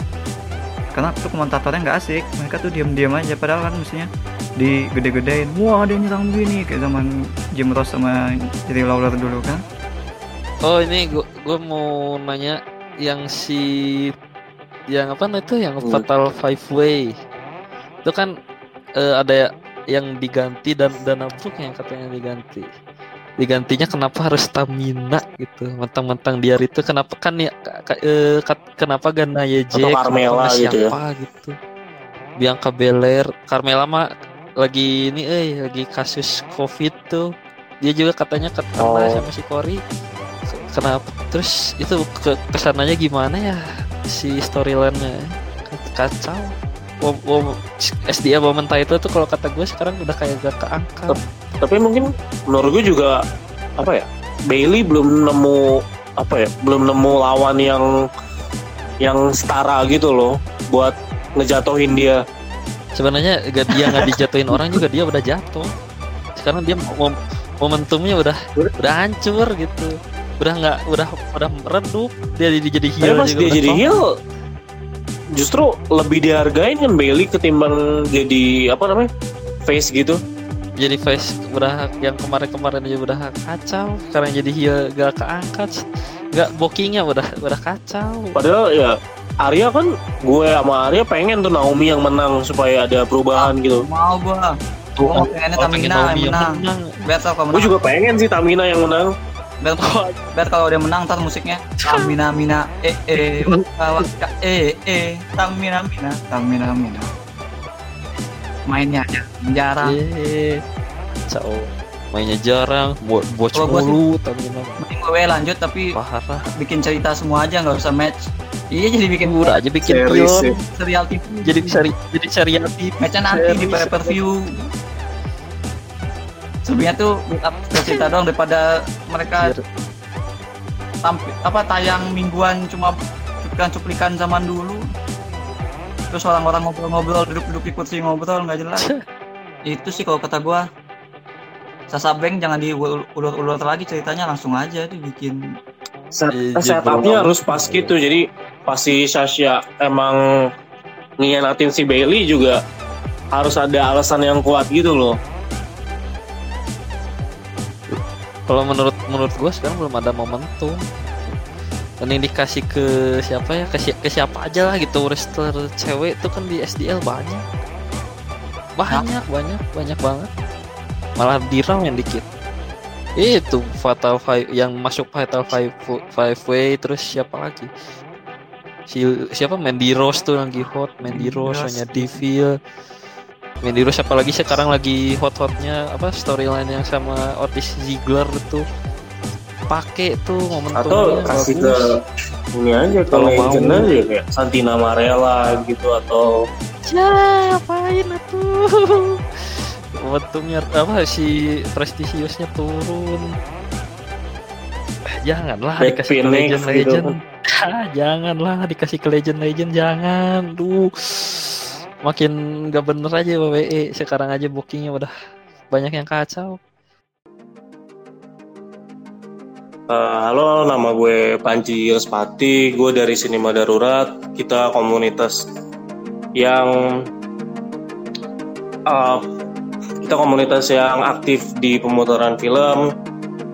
Karena tuh komentatornya nggak asik mereka tuh diam-diam aja. Padahal kan mestinya digede-gedein wah dia nyerang begini kayak zaman Jim Ross sama Jerry Lawler dulu kan. Oh ini gua mau nanya yang si yang apa nah itu yang Hmm. Fatal Five Way itu kan eh, ada yang diganti dan dana Brooke yang katanya diganti digantinya kenapa harus stamina gitu mentang-mentang dia itu kenapa kan ya ka- ka- eh, kenapa gak Nia Jax Atau nggak gitu ya. siapa gitu Bianca Belair Carmela mah lagi ini eh lagi kasus covid tuh dia juga katanya kena Oh. sama si Cory kenapa terus itu ke ke sananya gimana ya si storyline-nya? Kacau. Wom, wom, SDA Women Title tuh kalau kata gue sekarang udah kayak gak keangkat. Tapi mungkin menurut gue juga apa ya Bailey belum nemu apa ya belum nemu lawan yang yang setara gitu loh buat ngejatuhin dia. sebenarnya gak dia nggak dijatuhin orang juga dia udah jatuh. Sekarang dia mom- momentumnya udah. udah hancur gitu udah nggak udah udah meredup dia jadi jadi Tapi heel pas dia jadi top. heel justru lebih dihargain kan Bailey ketimbang jadi apa namanya face gitu. jadi face udah yang kemarin-kemarin aja udah kacau sekarang jadi heel gak keangkat nggak bookingnya udah udah kacau Padahal ya Arya kan gue sama Arya pengen tuh Naomi yang menang supaya ada perubahan gitu. mau gua gua mau pengennya Oh, pengen Tamina yang menang menang. biar Gue juga pengen sih Tamina yang menang. Biar, biar kalau dia menang ntar musiknya Tamina Mina eh eh waka eh eh Tamina Mina Tamina Mina mainnya aja jarang. Kacau. Mainnya jarang, bo botch Kalau mulu, memang mending WWE lanjut tapi parah. bikin cerita semua aja nggak usah match iya jadi bikin Udah aja bikin ya. serial TV jadi seri jadi serial TV. matchnya nanti di pay per view sebenarnya tuh build up ke cerita doang daripada mereka Biar- tampil apa tayang mingguan cuma cuplikan-cuplikan zaman dulu. Terus orang-orang ngobrol-ngobrol duduk-duduk di kursi ngobrol nggak jelas. Itu sih kalau kata gua. Sasa Bank jangan diulur-ulur lagi ceritanya langsung aja dibikin Set, Iya, setupnya harus pas gitu jadi pasti Sasha emang ngianatin si Bailey juga harus ada alasan yang kuat gitu loh Kalau menurut menurut gue sekarang belum ada momentum. Dan ini dikasih ke siapa ya? Ke, si- ke siapa aja lah gitu wrestler cewek itu kan di SDL banyak. Banyak, banyak, banyak banget. Malah di Raw yang dikit. Itu Fatal Five yang masuk Fatal Five Five Way terus siapa lagi? Si siapa Mandy Rose tuh lagi hot, Mandy Rose. Sonya Deville. Mandy Rose apalagi sekarang lagi hot-hotnya apa storyline yang sama Otis Ziggler itu pakai tuh momentumnya atau kasih ke ini aja ke Kalau legend mau. aja kayak Santina Marella gitu atau ya apain atuh [LAUGHS] momentumnya apa si prestisiusnya turun. Janganlah Back dikasih ke Phoenix legend gitu. legend. Kan. [LAUGHS] Ah, janganlah dikasih ke legend legend jangan. Duh makin nggak bener aja WWE sekarang aja bookingnya udah banyak yang kacau Eh, halo, nama gue Panji Respati. Gue dari Sinema Darurat. Kita komunitas yang eh, kita komunitas yang aktif di pemutaran film.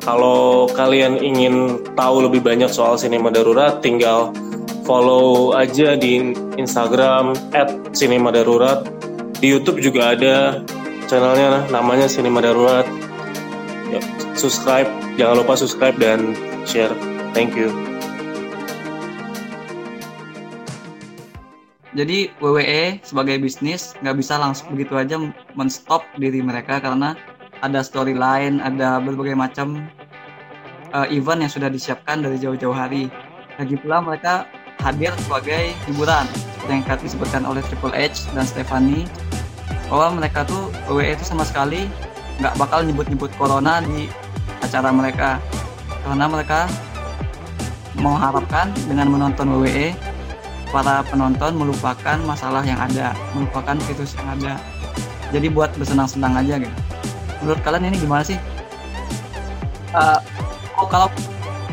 Kalau kalian ingin tahu lebih banyak soal Sinema Darurat, tinggal follow aja di Instagram @sinemadarurat. Di YouTube juga ada channelnya, namanya Sinema Darurat. Ya, subscribe, jangan lupa subscribe dan share. Thank you. Jadi WWE sebagai bisnis nggak bisa langsung begitu aja menstop diri mereka karena ada storyline, ada berbagai macam uh, event yang sudah disiapkan dari jauh-jauh hari. Lagi pula mereka hadir sebagai hiburan yang tadi disebutkan oleh Triple H dan Stephanie bahwa mereka tuh WWE itu sama sekali nggak bakal nyebut-nyebut corona di acara mereka karena mereka mengharapkan dengan menonton WWE para penonton melupakan masalah yang ada, melupakan virus yang ada. Jadi buat bersenang-senang aja gitu. Menurut kalian ini gimana sih? Uh, oh kalau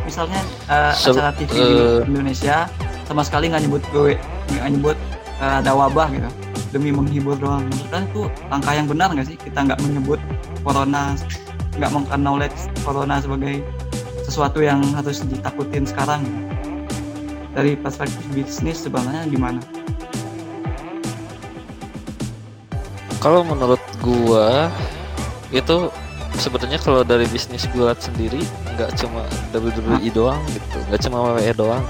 misalnya uh, acara TV di eh. Indonesia sama sekali nggak nyebut gue nggak nyebut uh, ada wabah gitu demi menghibur doang menurut kalian itu langkah yang benar nggak sih kita nggak menyebut corona nggak meng-acknowledge corona sebagai sesuatu yang harus ditakutin sekarang gitu? dari perspektif bisnis sebenarnya gimana? Kalau menurut gua itu sebenarnya kalau dari bisnis gua sendiri nggak cuma WWE doang gitu, nggak cuma WWE doang.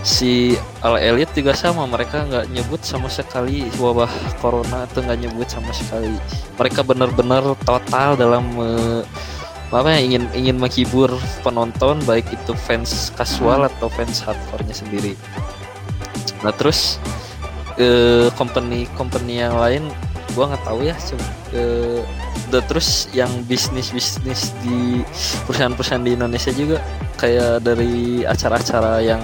Si All Elite juga sama, mereka nggak nyebut sama sekali wabah corona itu nggak nyebut sama sekali. Mereka benar-benar total dalam eh, apa ya ingin ingin menghibur penonton baik itu fans casual atau fans hardcore-nya sendiri. Nah terus eh, company company yang lain gua nggak tahu ya cuma eh, udah terus yang bisnis bisnis di perusahaan-perusahaan di Indonesia juga kayak dari acara-acara yang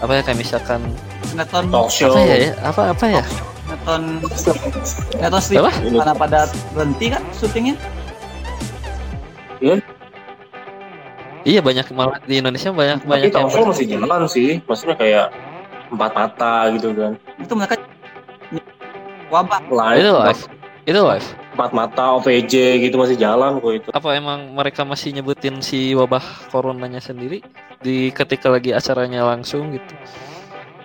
apa ya kayak misalkan Sinetron, Talk show. apa ya, ya apa apa ya sinetron, sinetron Apa? karena pada berhenti kan syutingnya? iya banyak malah di Indonesia banyak Tapi banyak yang talk show masih jalan sih. Maksudnya kayak empat mata gitu kan. Itu mereka wabah. Live, itu live itu live empat mata OVJ gitu masih jalan kok itu. apa emang mereka masih nyebutin si wabah coronanya sendiri di ketika lagi acaranya langsung gitu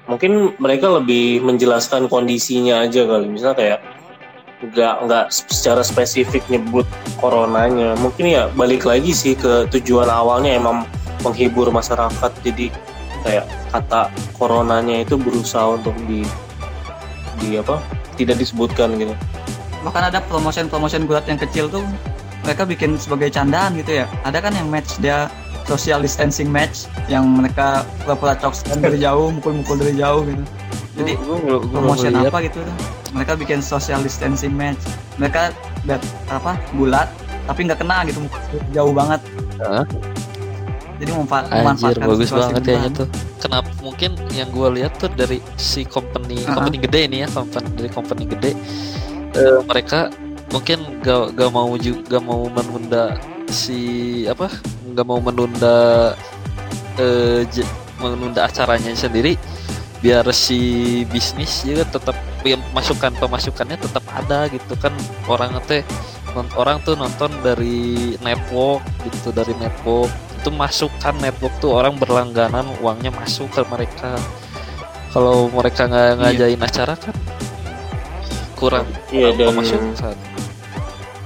Mungkin mereka lebih menjelaskan kondisinya aja kali. Misalnya kayak nggak nggak secara spesifik nyebut coronanya. Mungkin ya balik lagi sih ke tujuan awalnya emang menghibur masyarakat. Jadi kayak kata coronanya itu berusaha untuk di di apa tidak disebutkan gitu. Bahkan ada promotion-promotion gulat yang kecil tuh mereka bikin sebagai candaan gitu ya. Ada kan yang match dia social distancing match yang mereka pura-pura coksan [LAUGHS] dari jauh, mukul-mukul dari jauh gitu. Jadi Gua- promotion apa gitu tuh. Mereka bikin social distancing match. Mereka dat apa bulat tapi nggak kena gitu jauh banget. Jadi memanfa- Anjir memanfaatkan bagus banget kayaknya tuh. Kenapa mungkin yang gue lihat tuh dari si company Uh-huh. company gede ini ya company dari company gede eh, mereka mungkin gak gak mau juga mau menunda si apa nggak mau menunda eh j- menunda acaranya sendiri biar si bisnis juga tetap yang masukan pemasukannya tetap ada gitu kan. Orang teh orang tuh nonton dari network gitu dari network. Itu masukkan network tuh orang berlangganan uangnya masuk ke mereka. Kalau mereka nggak Iya. ngajain acara kan kurang Iya dan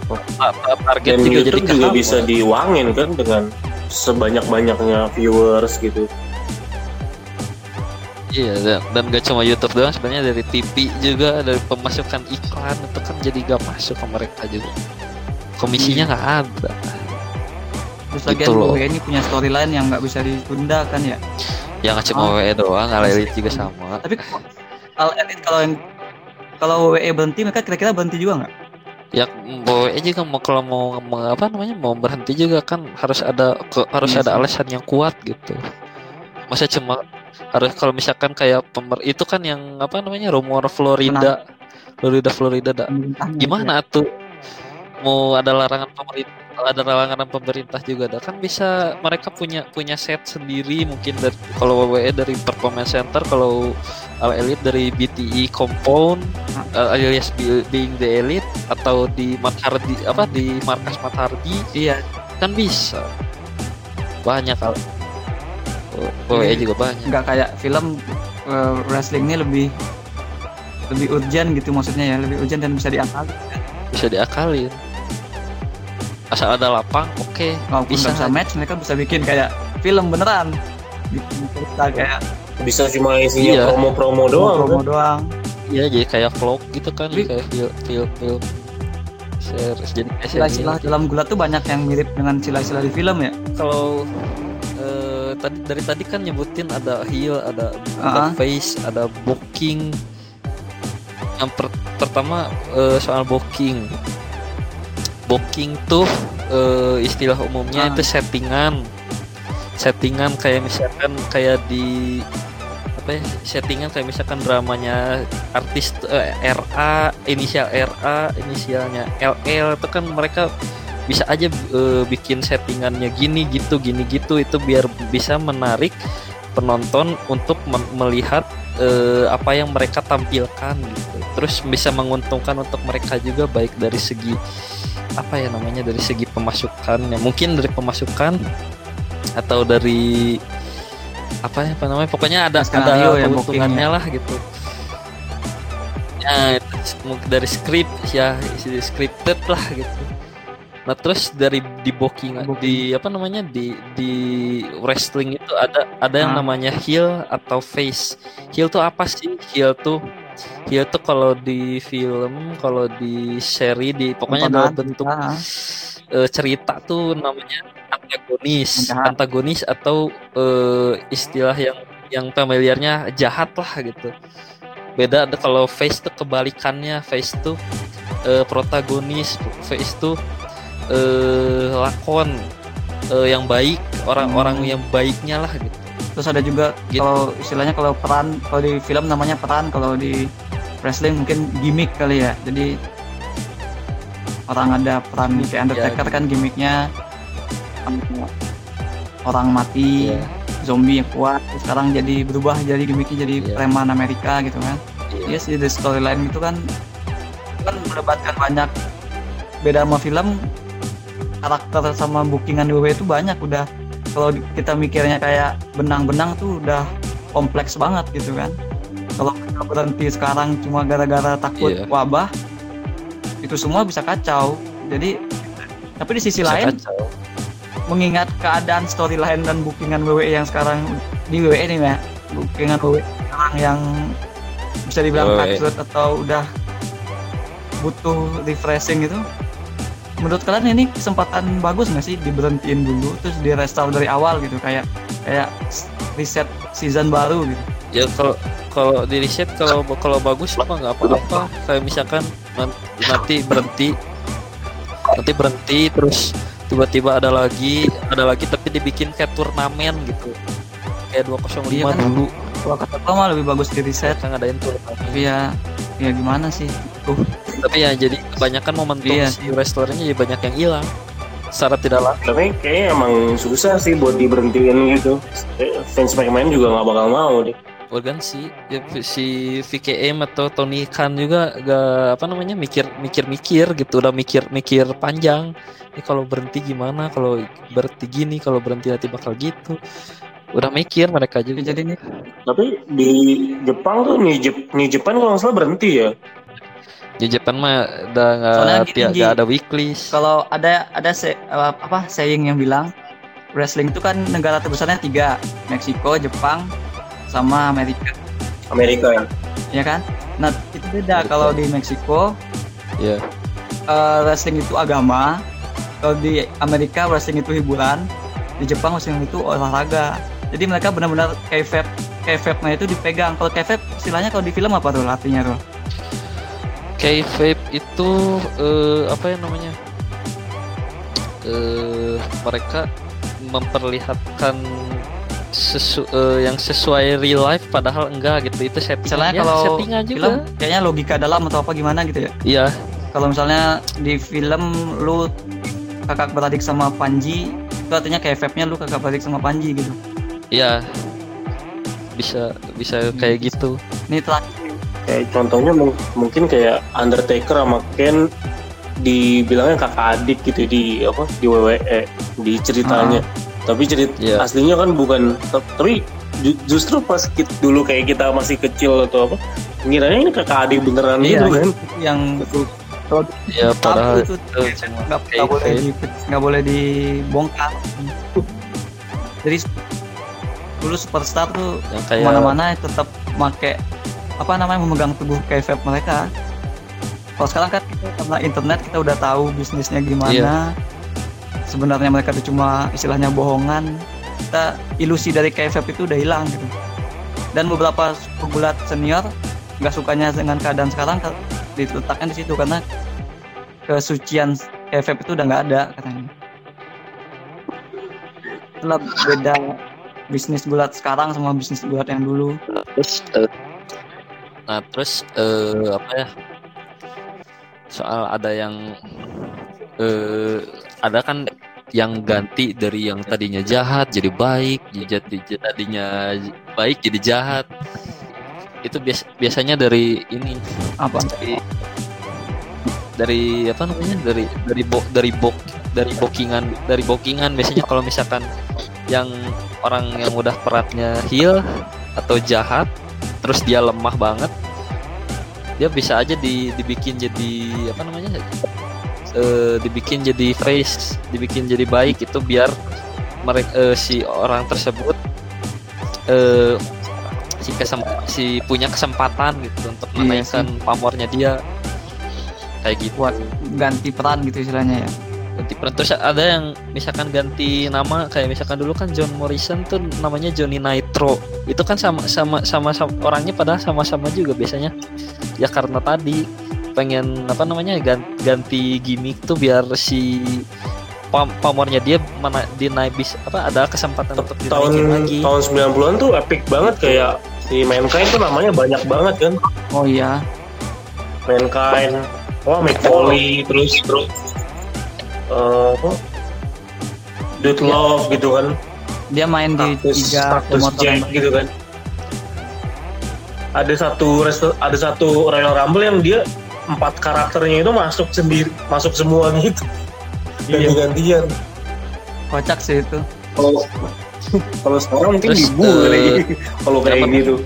Ta- ta- target dan juga jadi YouTube juga bisa diuangin kan dengan sebanyak-banyaknya viewers gitu. Iya dan, dan gak cuma YouTube doang sebenarnya dari TV juga dari pemasukan iklan itu kan jadi gak masuk ke mereka juga komisinya nggak ada Terus lagi Gitu loh. WWE ini punya storyline yang nggak bisa ditunda kan ya. yang nggak cuma Oh. WWE doang Elite juga sama Tapi kalau All Elite kalau yang kalau WWE berhenti mereka kira-kira berhenti juga nggak? ya mau juga mau kalau mau, mau apa namanya mau berhenti juga kan harus ada ke, harus Iya ada alasan yang kuat gitu. Masa cuma harus kalau misalkan kayak pemer itu kan yang apa namanya rumor Florida Florida Florida da- gimana tuh? Mau ada larangan pemerintah ada larangan pemerintah juga ada. Kan bisa mereka punya punya set sendiri mungkin dari kalau WWE dari performance center kalau All Elite dari BTE compound uh, alias be- being the elite atau di Mathardi apa di markas Mathardi Iya, kan bisa. Banyak kalau WWE juga banyak. nggak kayak film eh, wrestling ini lebih lebih urgent gitu maksudnya ya, lebih urgent dan bisa diakali. bisa diakalin asal ada lapang oke Walaupun bisa nggak bisa match, mereka bisa bikin kayak film beneran. Bikin cerita kayak bisa cuma isinya Iya. promo-promo doang promo kan? doang. Iya jadi kayak vlog gitu kan Tapi- kayak film film film series jadi Sila-sila serial. dalam gulat tuh banyak yang mirip dengan sila-sila di film ya. Kalau eh, tadi dari tadi kan nyebutin ada heel, ada, ada Ah. face, ada booking. Yang per- pertama eh, soal booking. Booking tuh eh, istilah umumnya Ah. itu settingan. Settingan kayak misalkan kayak di apa ya settingan kayak misalkan dramanya artis eh, RA inisial RA inisialnya LL itu kan mereka bisa aja eh, bikin settingannya gini gitu gini gitu itu biar bisa menarik penonton untuk melihat eh, apa yang mereka tampilkan gitu terus bisa menguntungkan untuk mereka juga baik dari segi apa ya namanya dari segi pemasukan ya mungkin dari pemasukan atau dari apa ya apa namanya pokoknya ada Skenario ada ya, keuntungannya bookingnya. lah gitu ya dari skrip ya isi scripted lah gitu nah terus dari di booking Booking. di apa namanya di di wrestling itu ada ada yang Ah. namanya heel atau face heel tuh apa sih heel tuh heel tuh kalau di film kalau di seri di pokoknya dalam Tontonan, bentuk eh, cerita tuh namanya antagonis. Jahat. antagonis atau eh, istilah yang yang familiarnya jahat lah gitu. Beda ada kalau face tuh kebalikannya. Face tuh eh, protagonis. Face tuh eh, lakon eh, yang baik orang-orang Hmm. yang baiknya lah gitu Terus ada juga Gitu. kalau istilahnya kalau peran kalau di film namanya peran, kalau di wrestling mungkin gimmick kali ya. Jadi orang ada peran kayak Undertaker Ya, kan gimmicknya orang mati, Iya. zombie yang kuat. Sekarang jadi berubah jadi gimmicknya jadi Iya. preman Amerika gitu kan. Iya sih the storyline itu kan kan mendapatkan banyak beda sama film karakter sama bookingan WWE itu banyak udah kalau kita mikirnya kayak benang-benang tuh udah kompleks banget gitu kan kalau kita berhenti sekarang cuma gara-gara takut Iya. wabah itu semua bisa kacau jadi tapi di sisi Bisa lain kacau. mengingat keadaan storyline dan bookingan WWE yang sekarang di WWE nih ya bookingan WWE sekarang yang bisa dibilang cutthroat atau udah butuh refreshing gitu menurut kalian ini kesempatan bagus nggak sih diberhentiin dulu terus di restore dari awal gitu kayak kayak reset season baru gitu? Ya kalau kalau di riset kalau kalau bagus mah nggak apa-apa. Kayak misalkan nan- nanti berhenti nanti berhenti terus tiba-tiba ada lagi ada lagi tapi dibikin kayak turnamen gitu. Kayak 205 Iya kan? dulu. Kalau kata mah lebih bagus di reset. Kan ngadain turnamen. Tapi ya ya gimana sih? Tuh tapi ya jadi kebanyakan momentum Iya. si wrestlernya jadi banyak yang hilang secara tidak langsung Tapi kayaknya emang susah sih buat diberhentiin gitu. Fans McMahon juga nggak bakal mau deh. organ sih ya, si VKM atau Tony Khan juga gak apa namanya mikir mikir mikir gitu udah mikir mikir panjang ini kalau berhenti gimana kalau berhenti gini kalau berhenti nanti bakal gitu udah mikir mereka juga jadi ini Tapi di Jepang tuh New, Jep- New Japan kalau nggak salah berhenti ya. Di Jepang mah udah nggak tiap ada weekly kalau ada ada se, apa, apa saying yang bilang wrestling itu kan negara terbesarnya tiga Meksiko Jepang sama Amerika. Amerika ya. ya kan? Nah itu beda kalau di Meksiko ya eh, wrestling itu agama kalau di Amerika wrestling itu hiburan di Jepang wrestling itu olahraga. Jadi mereka benar-benar kayfabe kayfabe-nya itu dipegang. Kalau kayfabe istilahnya kalau di film apa tuh artinya tuh K-vape itu eh, apa ya namanya? Eh, mereka memperlihatkan sesu eh, yang sesuai real life padahal enggak gitu itu settingan Misalnya ya, kalau settingan juga film kayaknya logika dalam atau apa gimana gitu ya. iya Kalau misalnya di film lu kakak beradik sama Panji, itu artinya kayak vape-nya lu kakak beradik sama Panji gitu. iya bisa bisa kayak gitu Ini terakhir kayak contohnya mung- mungkin kayak Undertaker sama Ken dibilangnya kakak adik gitu di apa di WWE di ceritanya tapi cerit Iya. aslinya kan bukan tapi ju- justru pas kit- dulu kayak kita masih kecil atau apa ngiranya ini kakak adik beneran Iya. gitu kan yang ya padahal itu nggak boleh di nggak boleh dibongkar. Jadi dulu superstar tuh yang kayak ke mana-mana tetap make apa namanya memegang teguh kayak vape mereka. Kalau sekarang kan kita, karena internet kita udah tahu bisnisnya gimana. Iya. Sebenarnya mereka itu cuma istilahnya bohongan. Kita ilusi dari kayak vape itu udah hilang gitu. Dan beberapa pegulat senior nggak sukanya dengan keadaan sekarang diletakkan di situ karena kesucian kayak vape itu udah nggak ada katanya. Itulah beda bisnis gulat sekarang sama bisnis gulat yang dulu. terus eh, nah terus eh, apa ya? Soal ada yang eh ada kan yang ganti dari yang tadinya jahat jadi baik jadi tadinya baik jadi jahat. Itu bias, biasanya dari ini. Apa? dari dari apa namanya? Dari dari bo, dari bok dari bookingan dari bookingan biasanya kalau misalkan yang orang yang udah peratnya heal atau jahat terus dia lemah banget. Dia bisa aja di, dibikin jadi apa namanya? Eh, dibikin jadi face dibikin jadi baik itu biar mereka si orang tersebut eh si kesem si punya kesempatan gitu untuk Iya menaikkan pamornya dia. Kayak gitu ganti peran gitu istilahnya ya. Ganti peran terus ada yang misalkan ganti nama kayak misalkan dulu kan John Morrison tuh namanya Johnny Nitro. Itu kan sama sama sama, sama orangnya padahal sama-sama juga biasanya. Ya karena tadi pengen apa namanya ganti, ganti gimmick tuh biar si pam pamornya dia mana dinaik bis apa ada kesempatan untuk tahun lagi. tahun 90-an tuh epic banget kayak si Mankind tuh namanya banyak banget kan. Oh iya. Mankind wah Mick Foley terus terus eh, apa? Dude Love gitu kan. Dia main di Cactus, tiga promotor Jack gitu kan. Ada satu ada satu Royal Rumble yang dia empat karakternya itu masuk sendiri masuk semua gitu Iya. ganti-gantian kocak sih itu. kalau kalau sekarang mungkin ibu eh, [LAUGHS] kalau kayak gitu.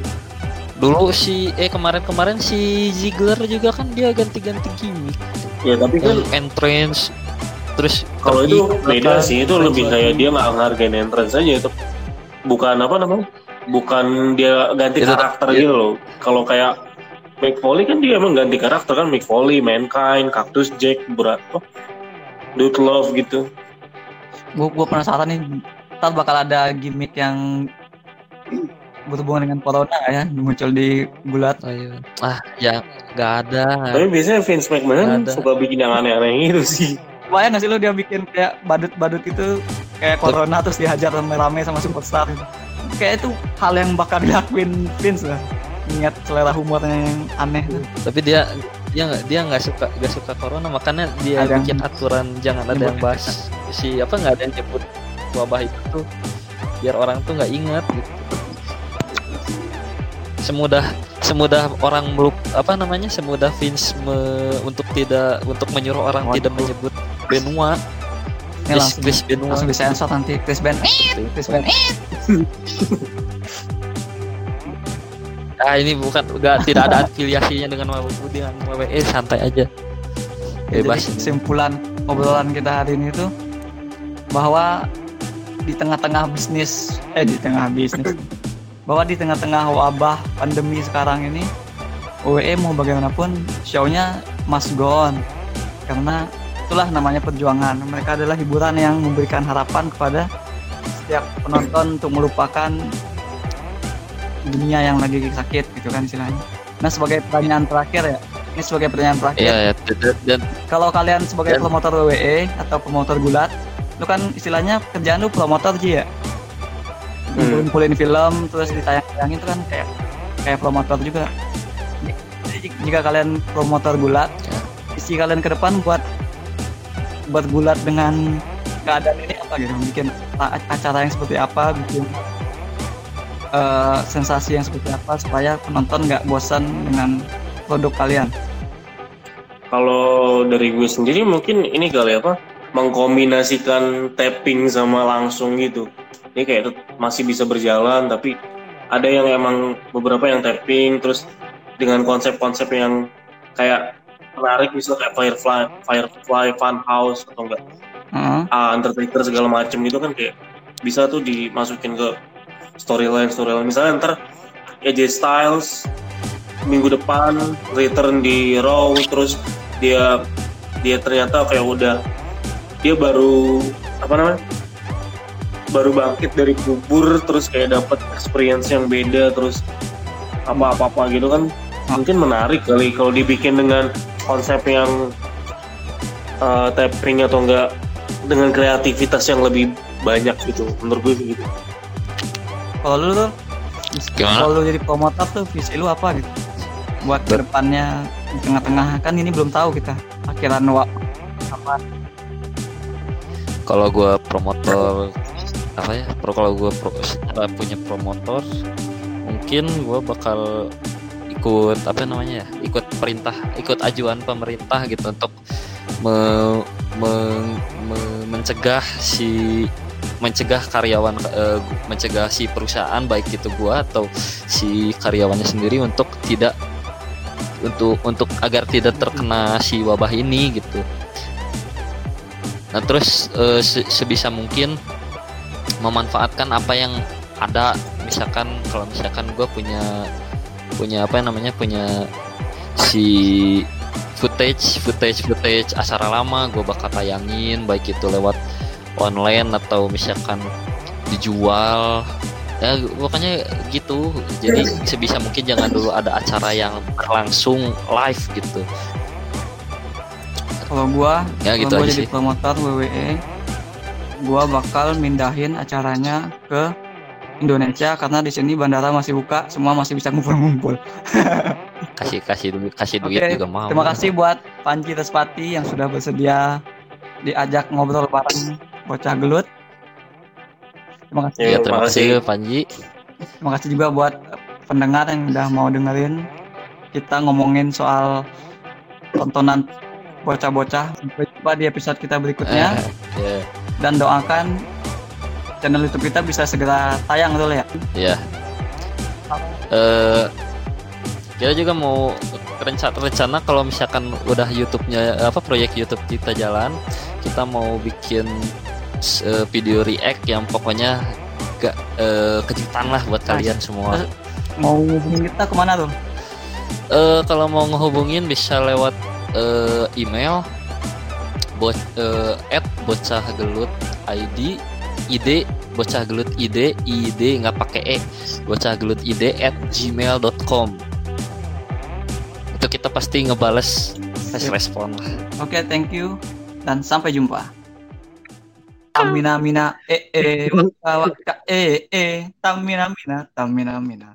Dulu si eh kemarin-kemarin si Ziggler juga kan dia ganti-ganti gimmick. Ya tapi kan entrance terus kalau itu beda belakang, sih itu lebih kayak dia nggak ngehargain entrance aja itu bukan apa namanya bukan dia ganti Itu- karakter iya. gitu loh kalau kayak Mick Foley kan dia emang ganti karakter kan Mick Foley, Mankind, Cactus Jack, berat apa Dude Love gitu Gue gue penasaran nih. Ntar bakal ada gimmick yang berhubungan dengan corona ya muncul di gulat. Ayo. ah ya nggak ada tapi biasanya Vince McMahon suka bikin yang aneh-aneh gitu sih Lumayan nggak sih lu dia bikin kayak badut-badut itu kayak corona terus dihajar rame-rame sama superstar gitu. Kayak itu hal yang bakal dilakuin Vince lah. Ingat selera humornya yang aneh tuh. tapi dia dia nggak dia nggak suka nggak suka corona makanya dia Ada yang bikin aturan jangan ada yang bahas si apa nggak ada yang nyebut wabah itu tuh biar orang tuh nggak ingat gitu semudah semudah orang meluk apa namanya semudah Vince me- untuk tidak untuk menyuruh orang Waduh. tidak menyebut Benoit Ini Chris, langsung, Chris Benoit langsung disensor nanti Chris Ben. Chris Ben. [LAUGHS] ah ini bukan nggak tidak ada afiliasinya dengan WWE dengan WWE santai aja. Bebas. Jadi kesimpulan obrolan kita hari ini tuh bahwa di tengah-tengah bisnis eh di tengah bisnis [LAUGHS] bahwa di tengah-tengah wabah pandemi sekarang ini WWE mau bagaimanapun show-nya must go on. Karena itulah namanya perjuangan mereka adalah hiburan yang memberikan harapan kepada setiap penonton untuk melupakan dunia yang lagi sakit gitu kan istilahnya nah sebagai pertanyaan terakhir ya ini sebagai pertanyaan terakhir. Iya ya, dan, Kalau kalian sebagai Dan- promotor WWE atau promotor gulat, lu kan istilahnya kerjaan lu promotor Ji ya. Hmm. Ngumpulin film terus ditayang-tayangin itu kan kayak kayak promotor juga. Jika kalian promotor gulat, Ya. visi kalian ke depan buat buat gulat dengan keadaan ini apa gitu? Bikin acara yang seperti apa, bikin eh, sensasi yang seperti apa supaya penonton nggak bosan dengan produk kalian. Kalau dari gue sendiri mungkin ini kali apa mengkombinasikan tapping sama langsung gitu. Ini kayak masih bisa berjalan tapi ada yang emang beberapa yang tapping terus dengan konsep-konsep yang kayak menarik misalnya kayak Firefly, Firefly Fun House atau enggak Heeh. ah, Undertaker segala macem gitu kan kayak bisa tuh dimasukin ke storyline storyline misalnya ntar AJ Styles minggu depan return di Raw terus dia dia ternyata kayak udah dia baru apa namanya baru bangkit dari kubur terus kayak dapat experience yang beda terus apa apa apa gitu kan mungkin menarik kali kalau dibikin dengan konsep yang uh, tapping atau enggak dengan kreativitas yang lebih banyak gitu menurut gue sih gitu Kalau lu tuh, Gimana? kalau lu jadi promotor tuh visi lu apa gitu? Buat ke depannya di tengah-tengah kan ini belum tahu kita akhiran waktu apa kalau gue promotor apa ya pro kalau gue pro, punya promotor mungkin gue bakal ikut apa namanya ya ikut perintah ikut ajuan pemerintah gitu untuk me- me- me- mencegah si mencegah karyawan eh, mencegah si perusahaan baik itu gua atau si karyawannya sendiri untuk tidak untuk untuk agar tidak terkena si wabah ini gitu. Nah terus eh, se- sebisa mungkin memanfaatkan apa yang ada, misalkan kalau misalkan gue punya punya apa namanya punya si footage footage footage acara lama gue bakal tayangin baik itu lewat online atau misalkan dijual. Ya pokoknya gitu. Jadi sebisa mungkin jangan dulu ada acara yang berlangsung live gitu. Kalau gua ya gitu kalau gua aja jadi sih. promotor WWE gua bakal mindahin acaranya ke Indonesia karena di sini bandara masih buka semua masih bisa ngumpul-ngumpul. [LAUGHS] Kasih kasih duit kasih duit Oke, juga mau. terima kasih buat Panji Respati yang sudah bersedia diajak ngobrol bareng bocah gelut. Terima kasih. Ya terima kasih. Panji. Terima kasih juga buat pendengar yang udah mau dengerin. Kita ngomongin soal tontonan bocah-bocah. Sampai jumpa di episode kita berikutnya. Eh, ya dan doakan channel YouTube kita bisa segera tayang dulu ya. ya eh kita juga mau rencana rencana kalau misalkan udah YouTube-nya apa proyek YouTube kita jalan kita mau bikin eh, video react yang pokoknya gak eh, kejutan lah buat kalian semua Mau hubungin kita ke mana tuh? Eh kalau mau ngehubungin bisa lewat eh, email bot eh, at bocah gelut id id bocah gelut id id nggak pakai e bocah gelut id at gmail.com itu kita pasti ngebales fast respon lah. Oke, thank you dan sampai jumpa. Tamina mina eh eh waka waka eh eh tamina mina tamina mina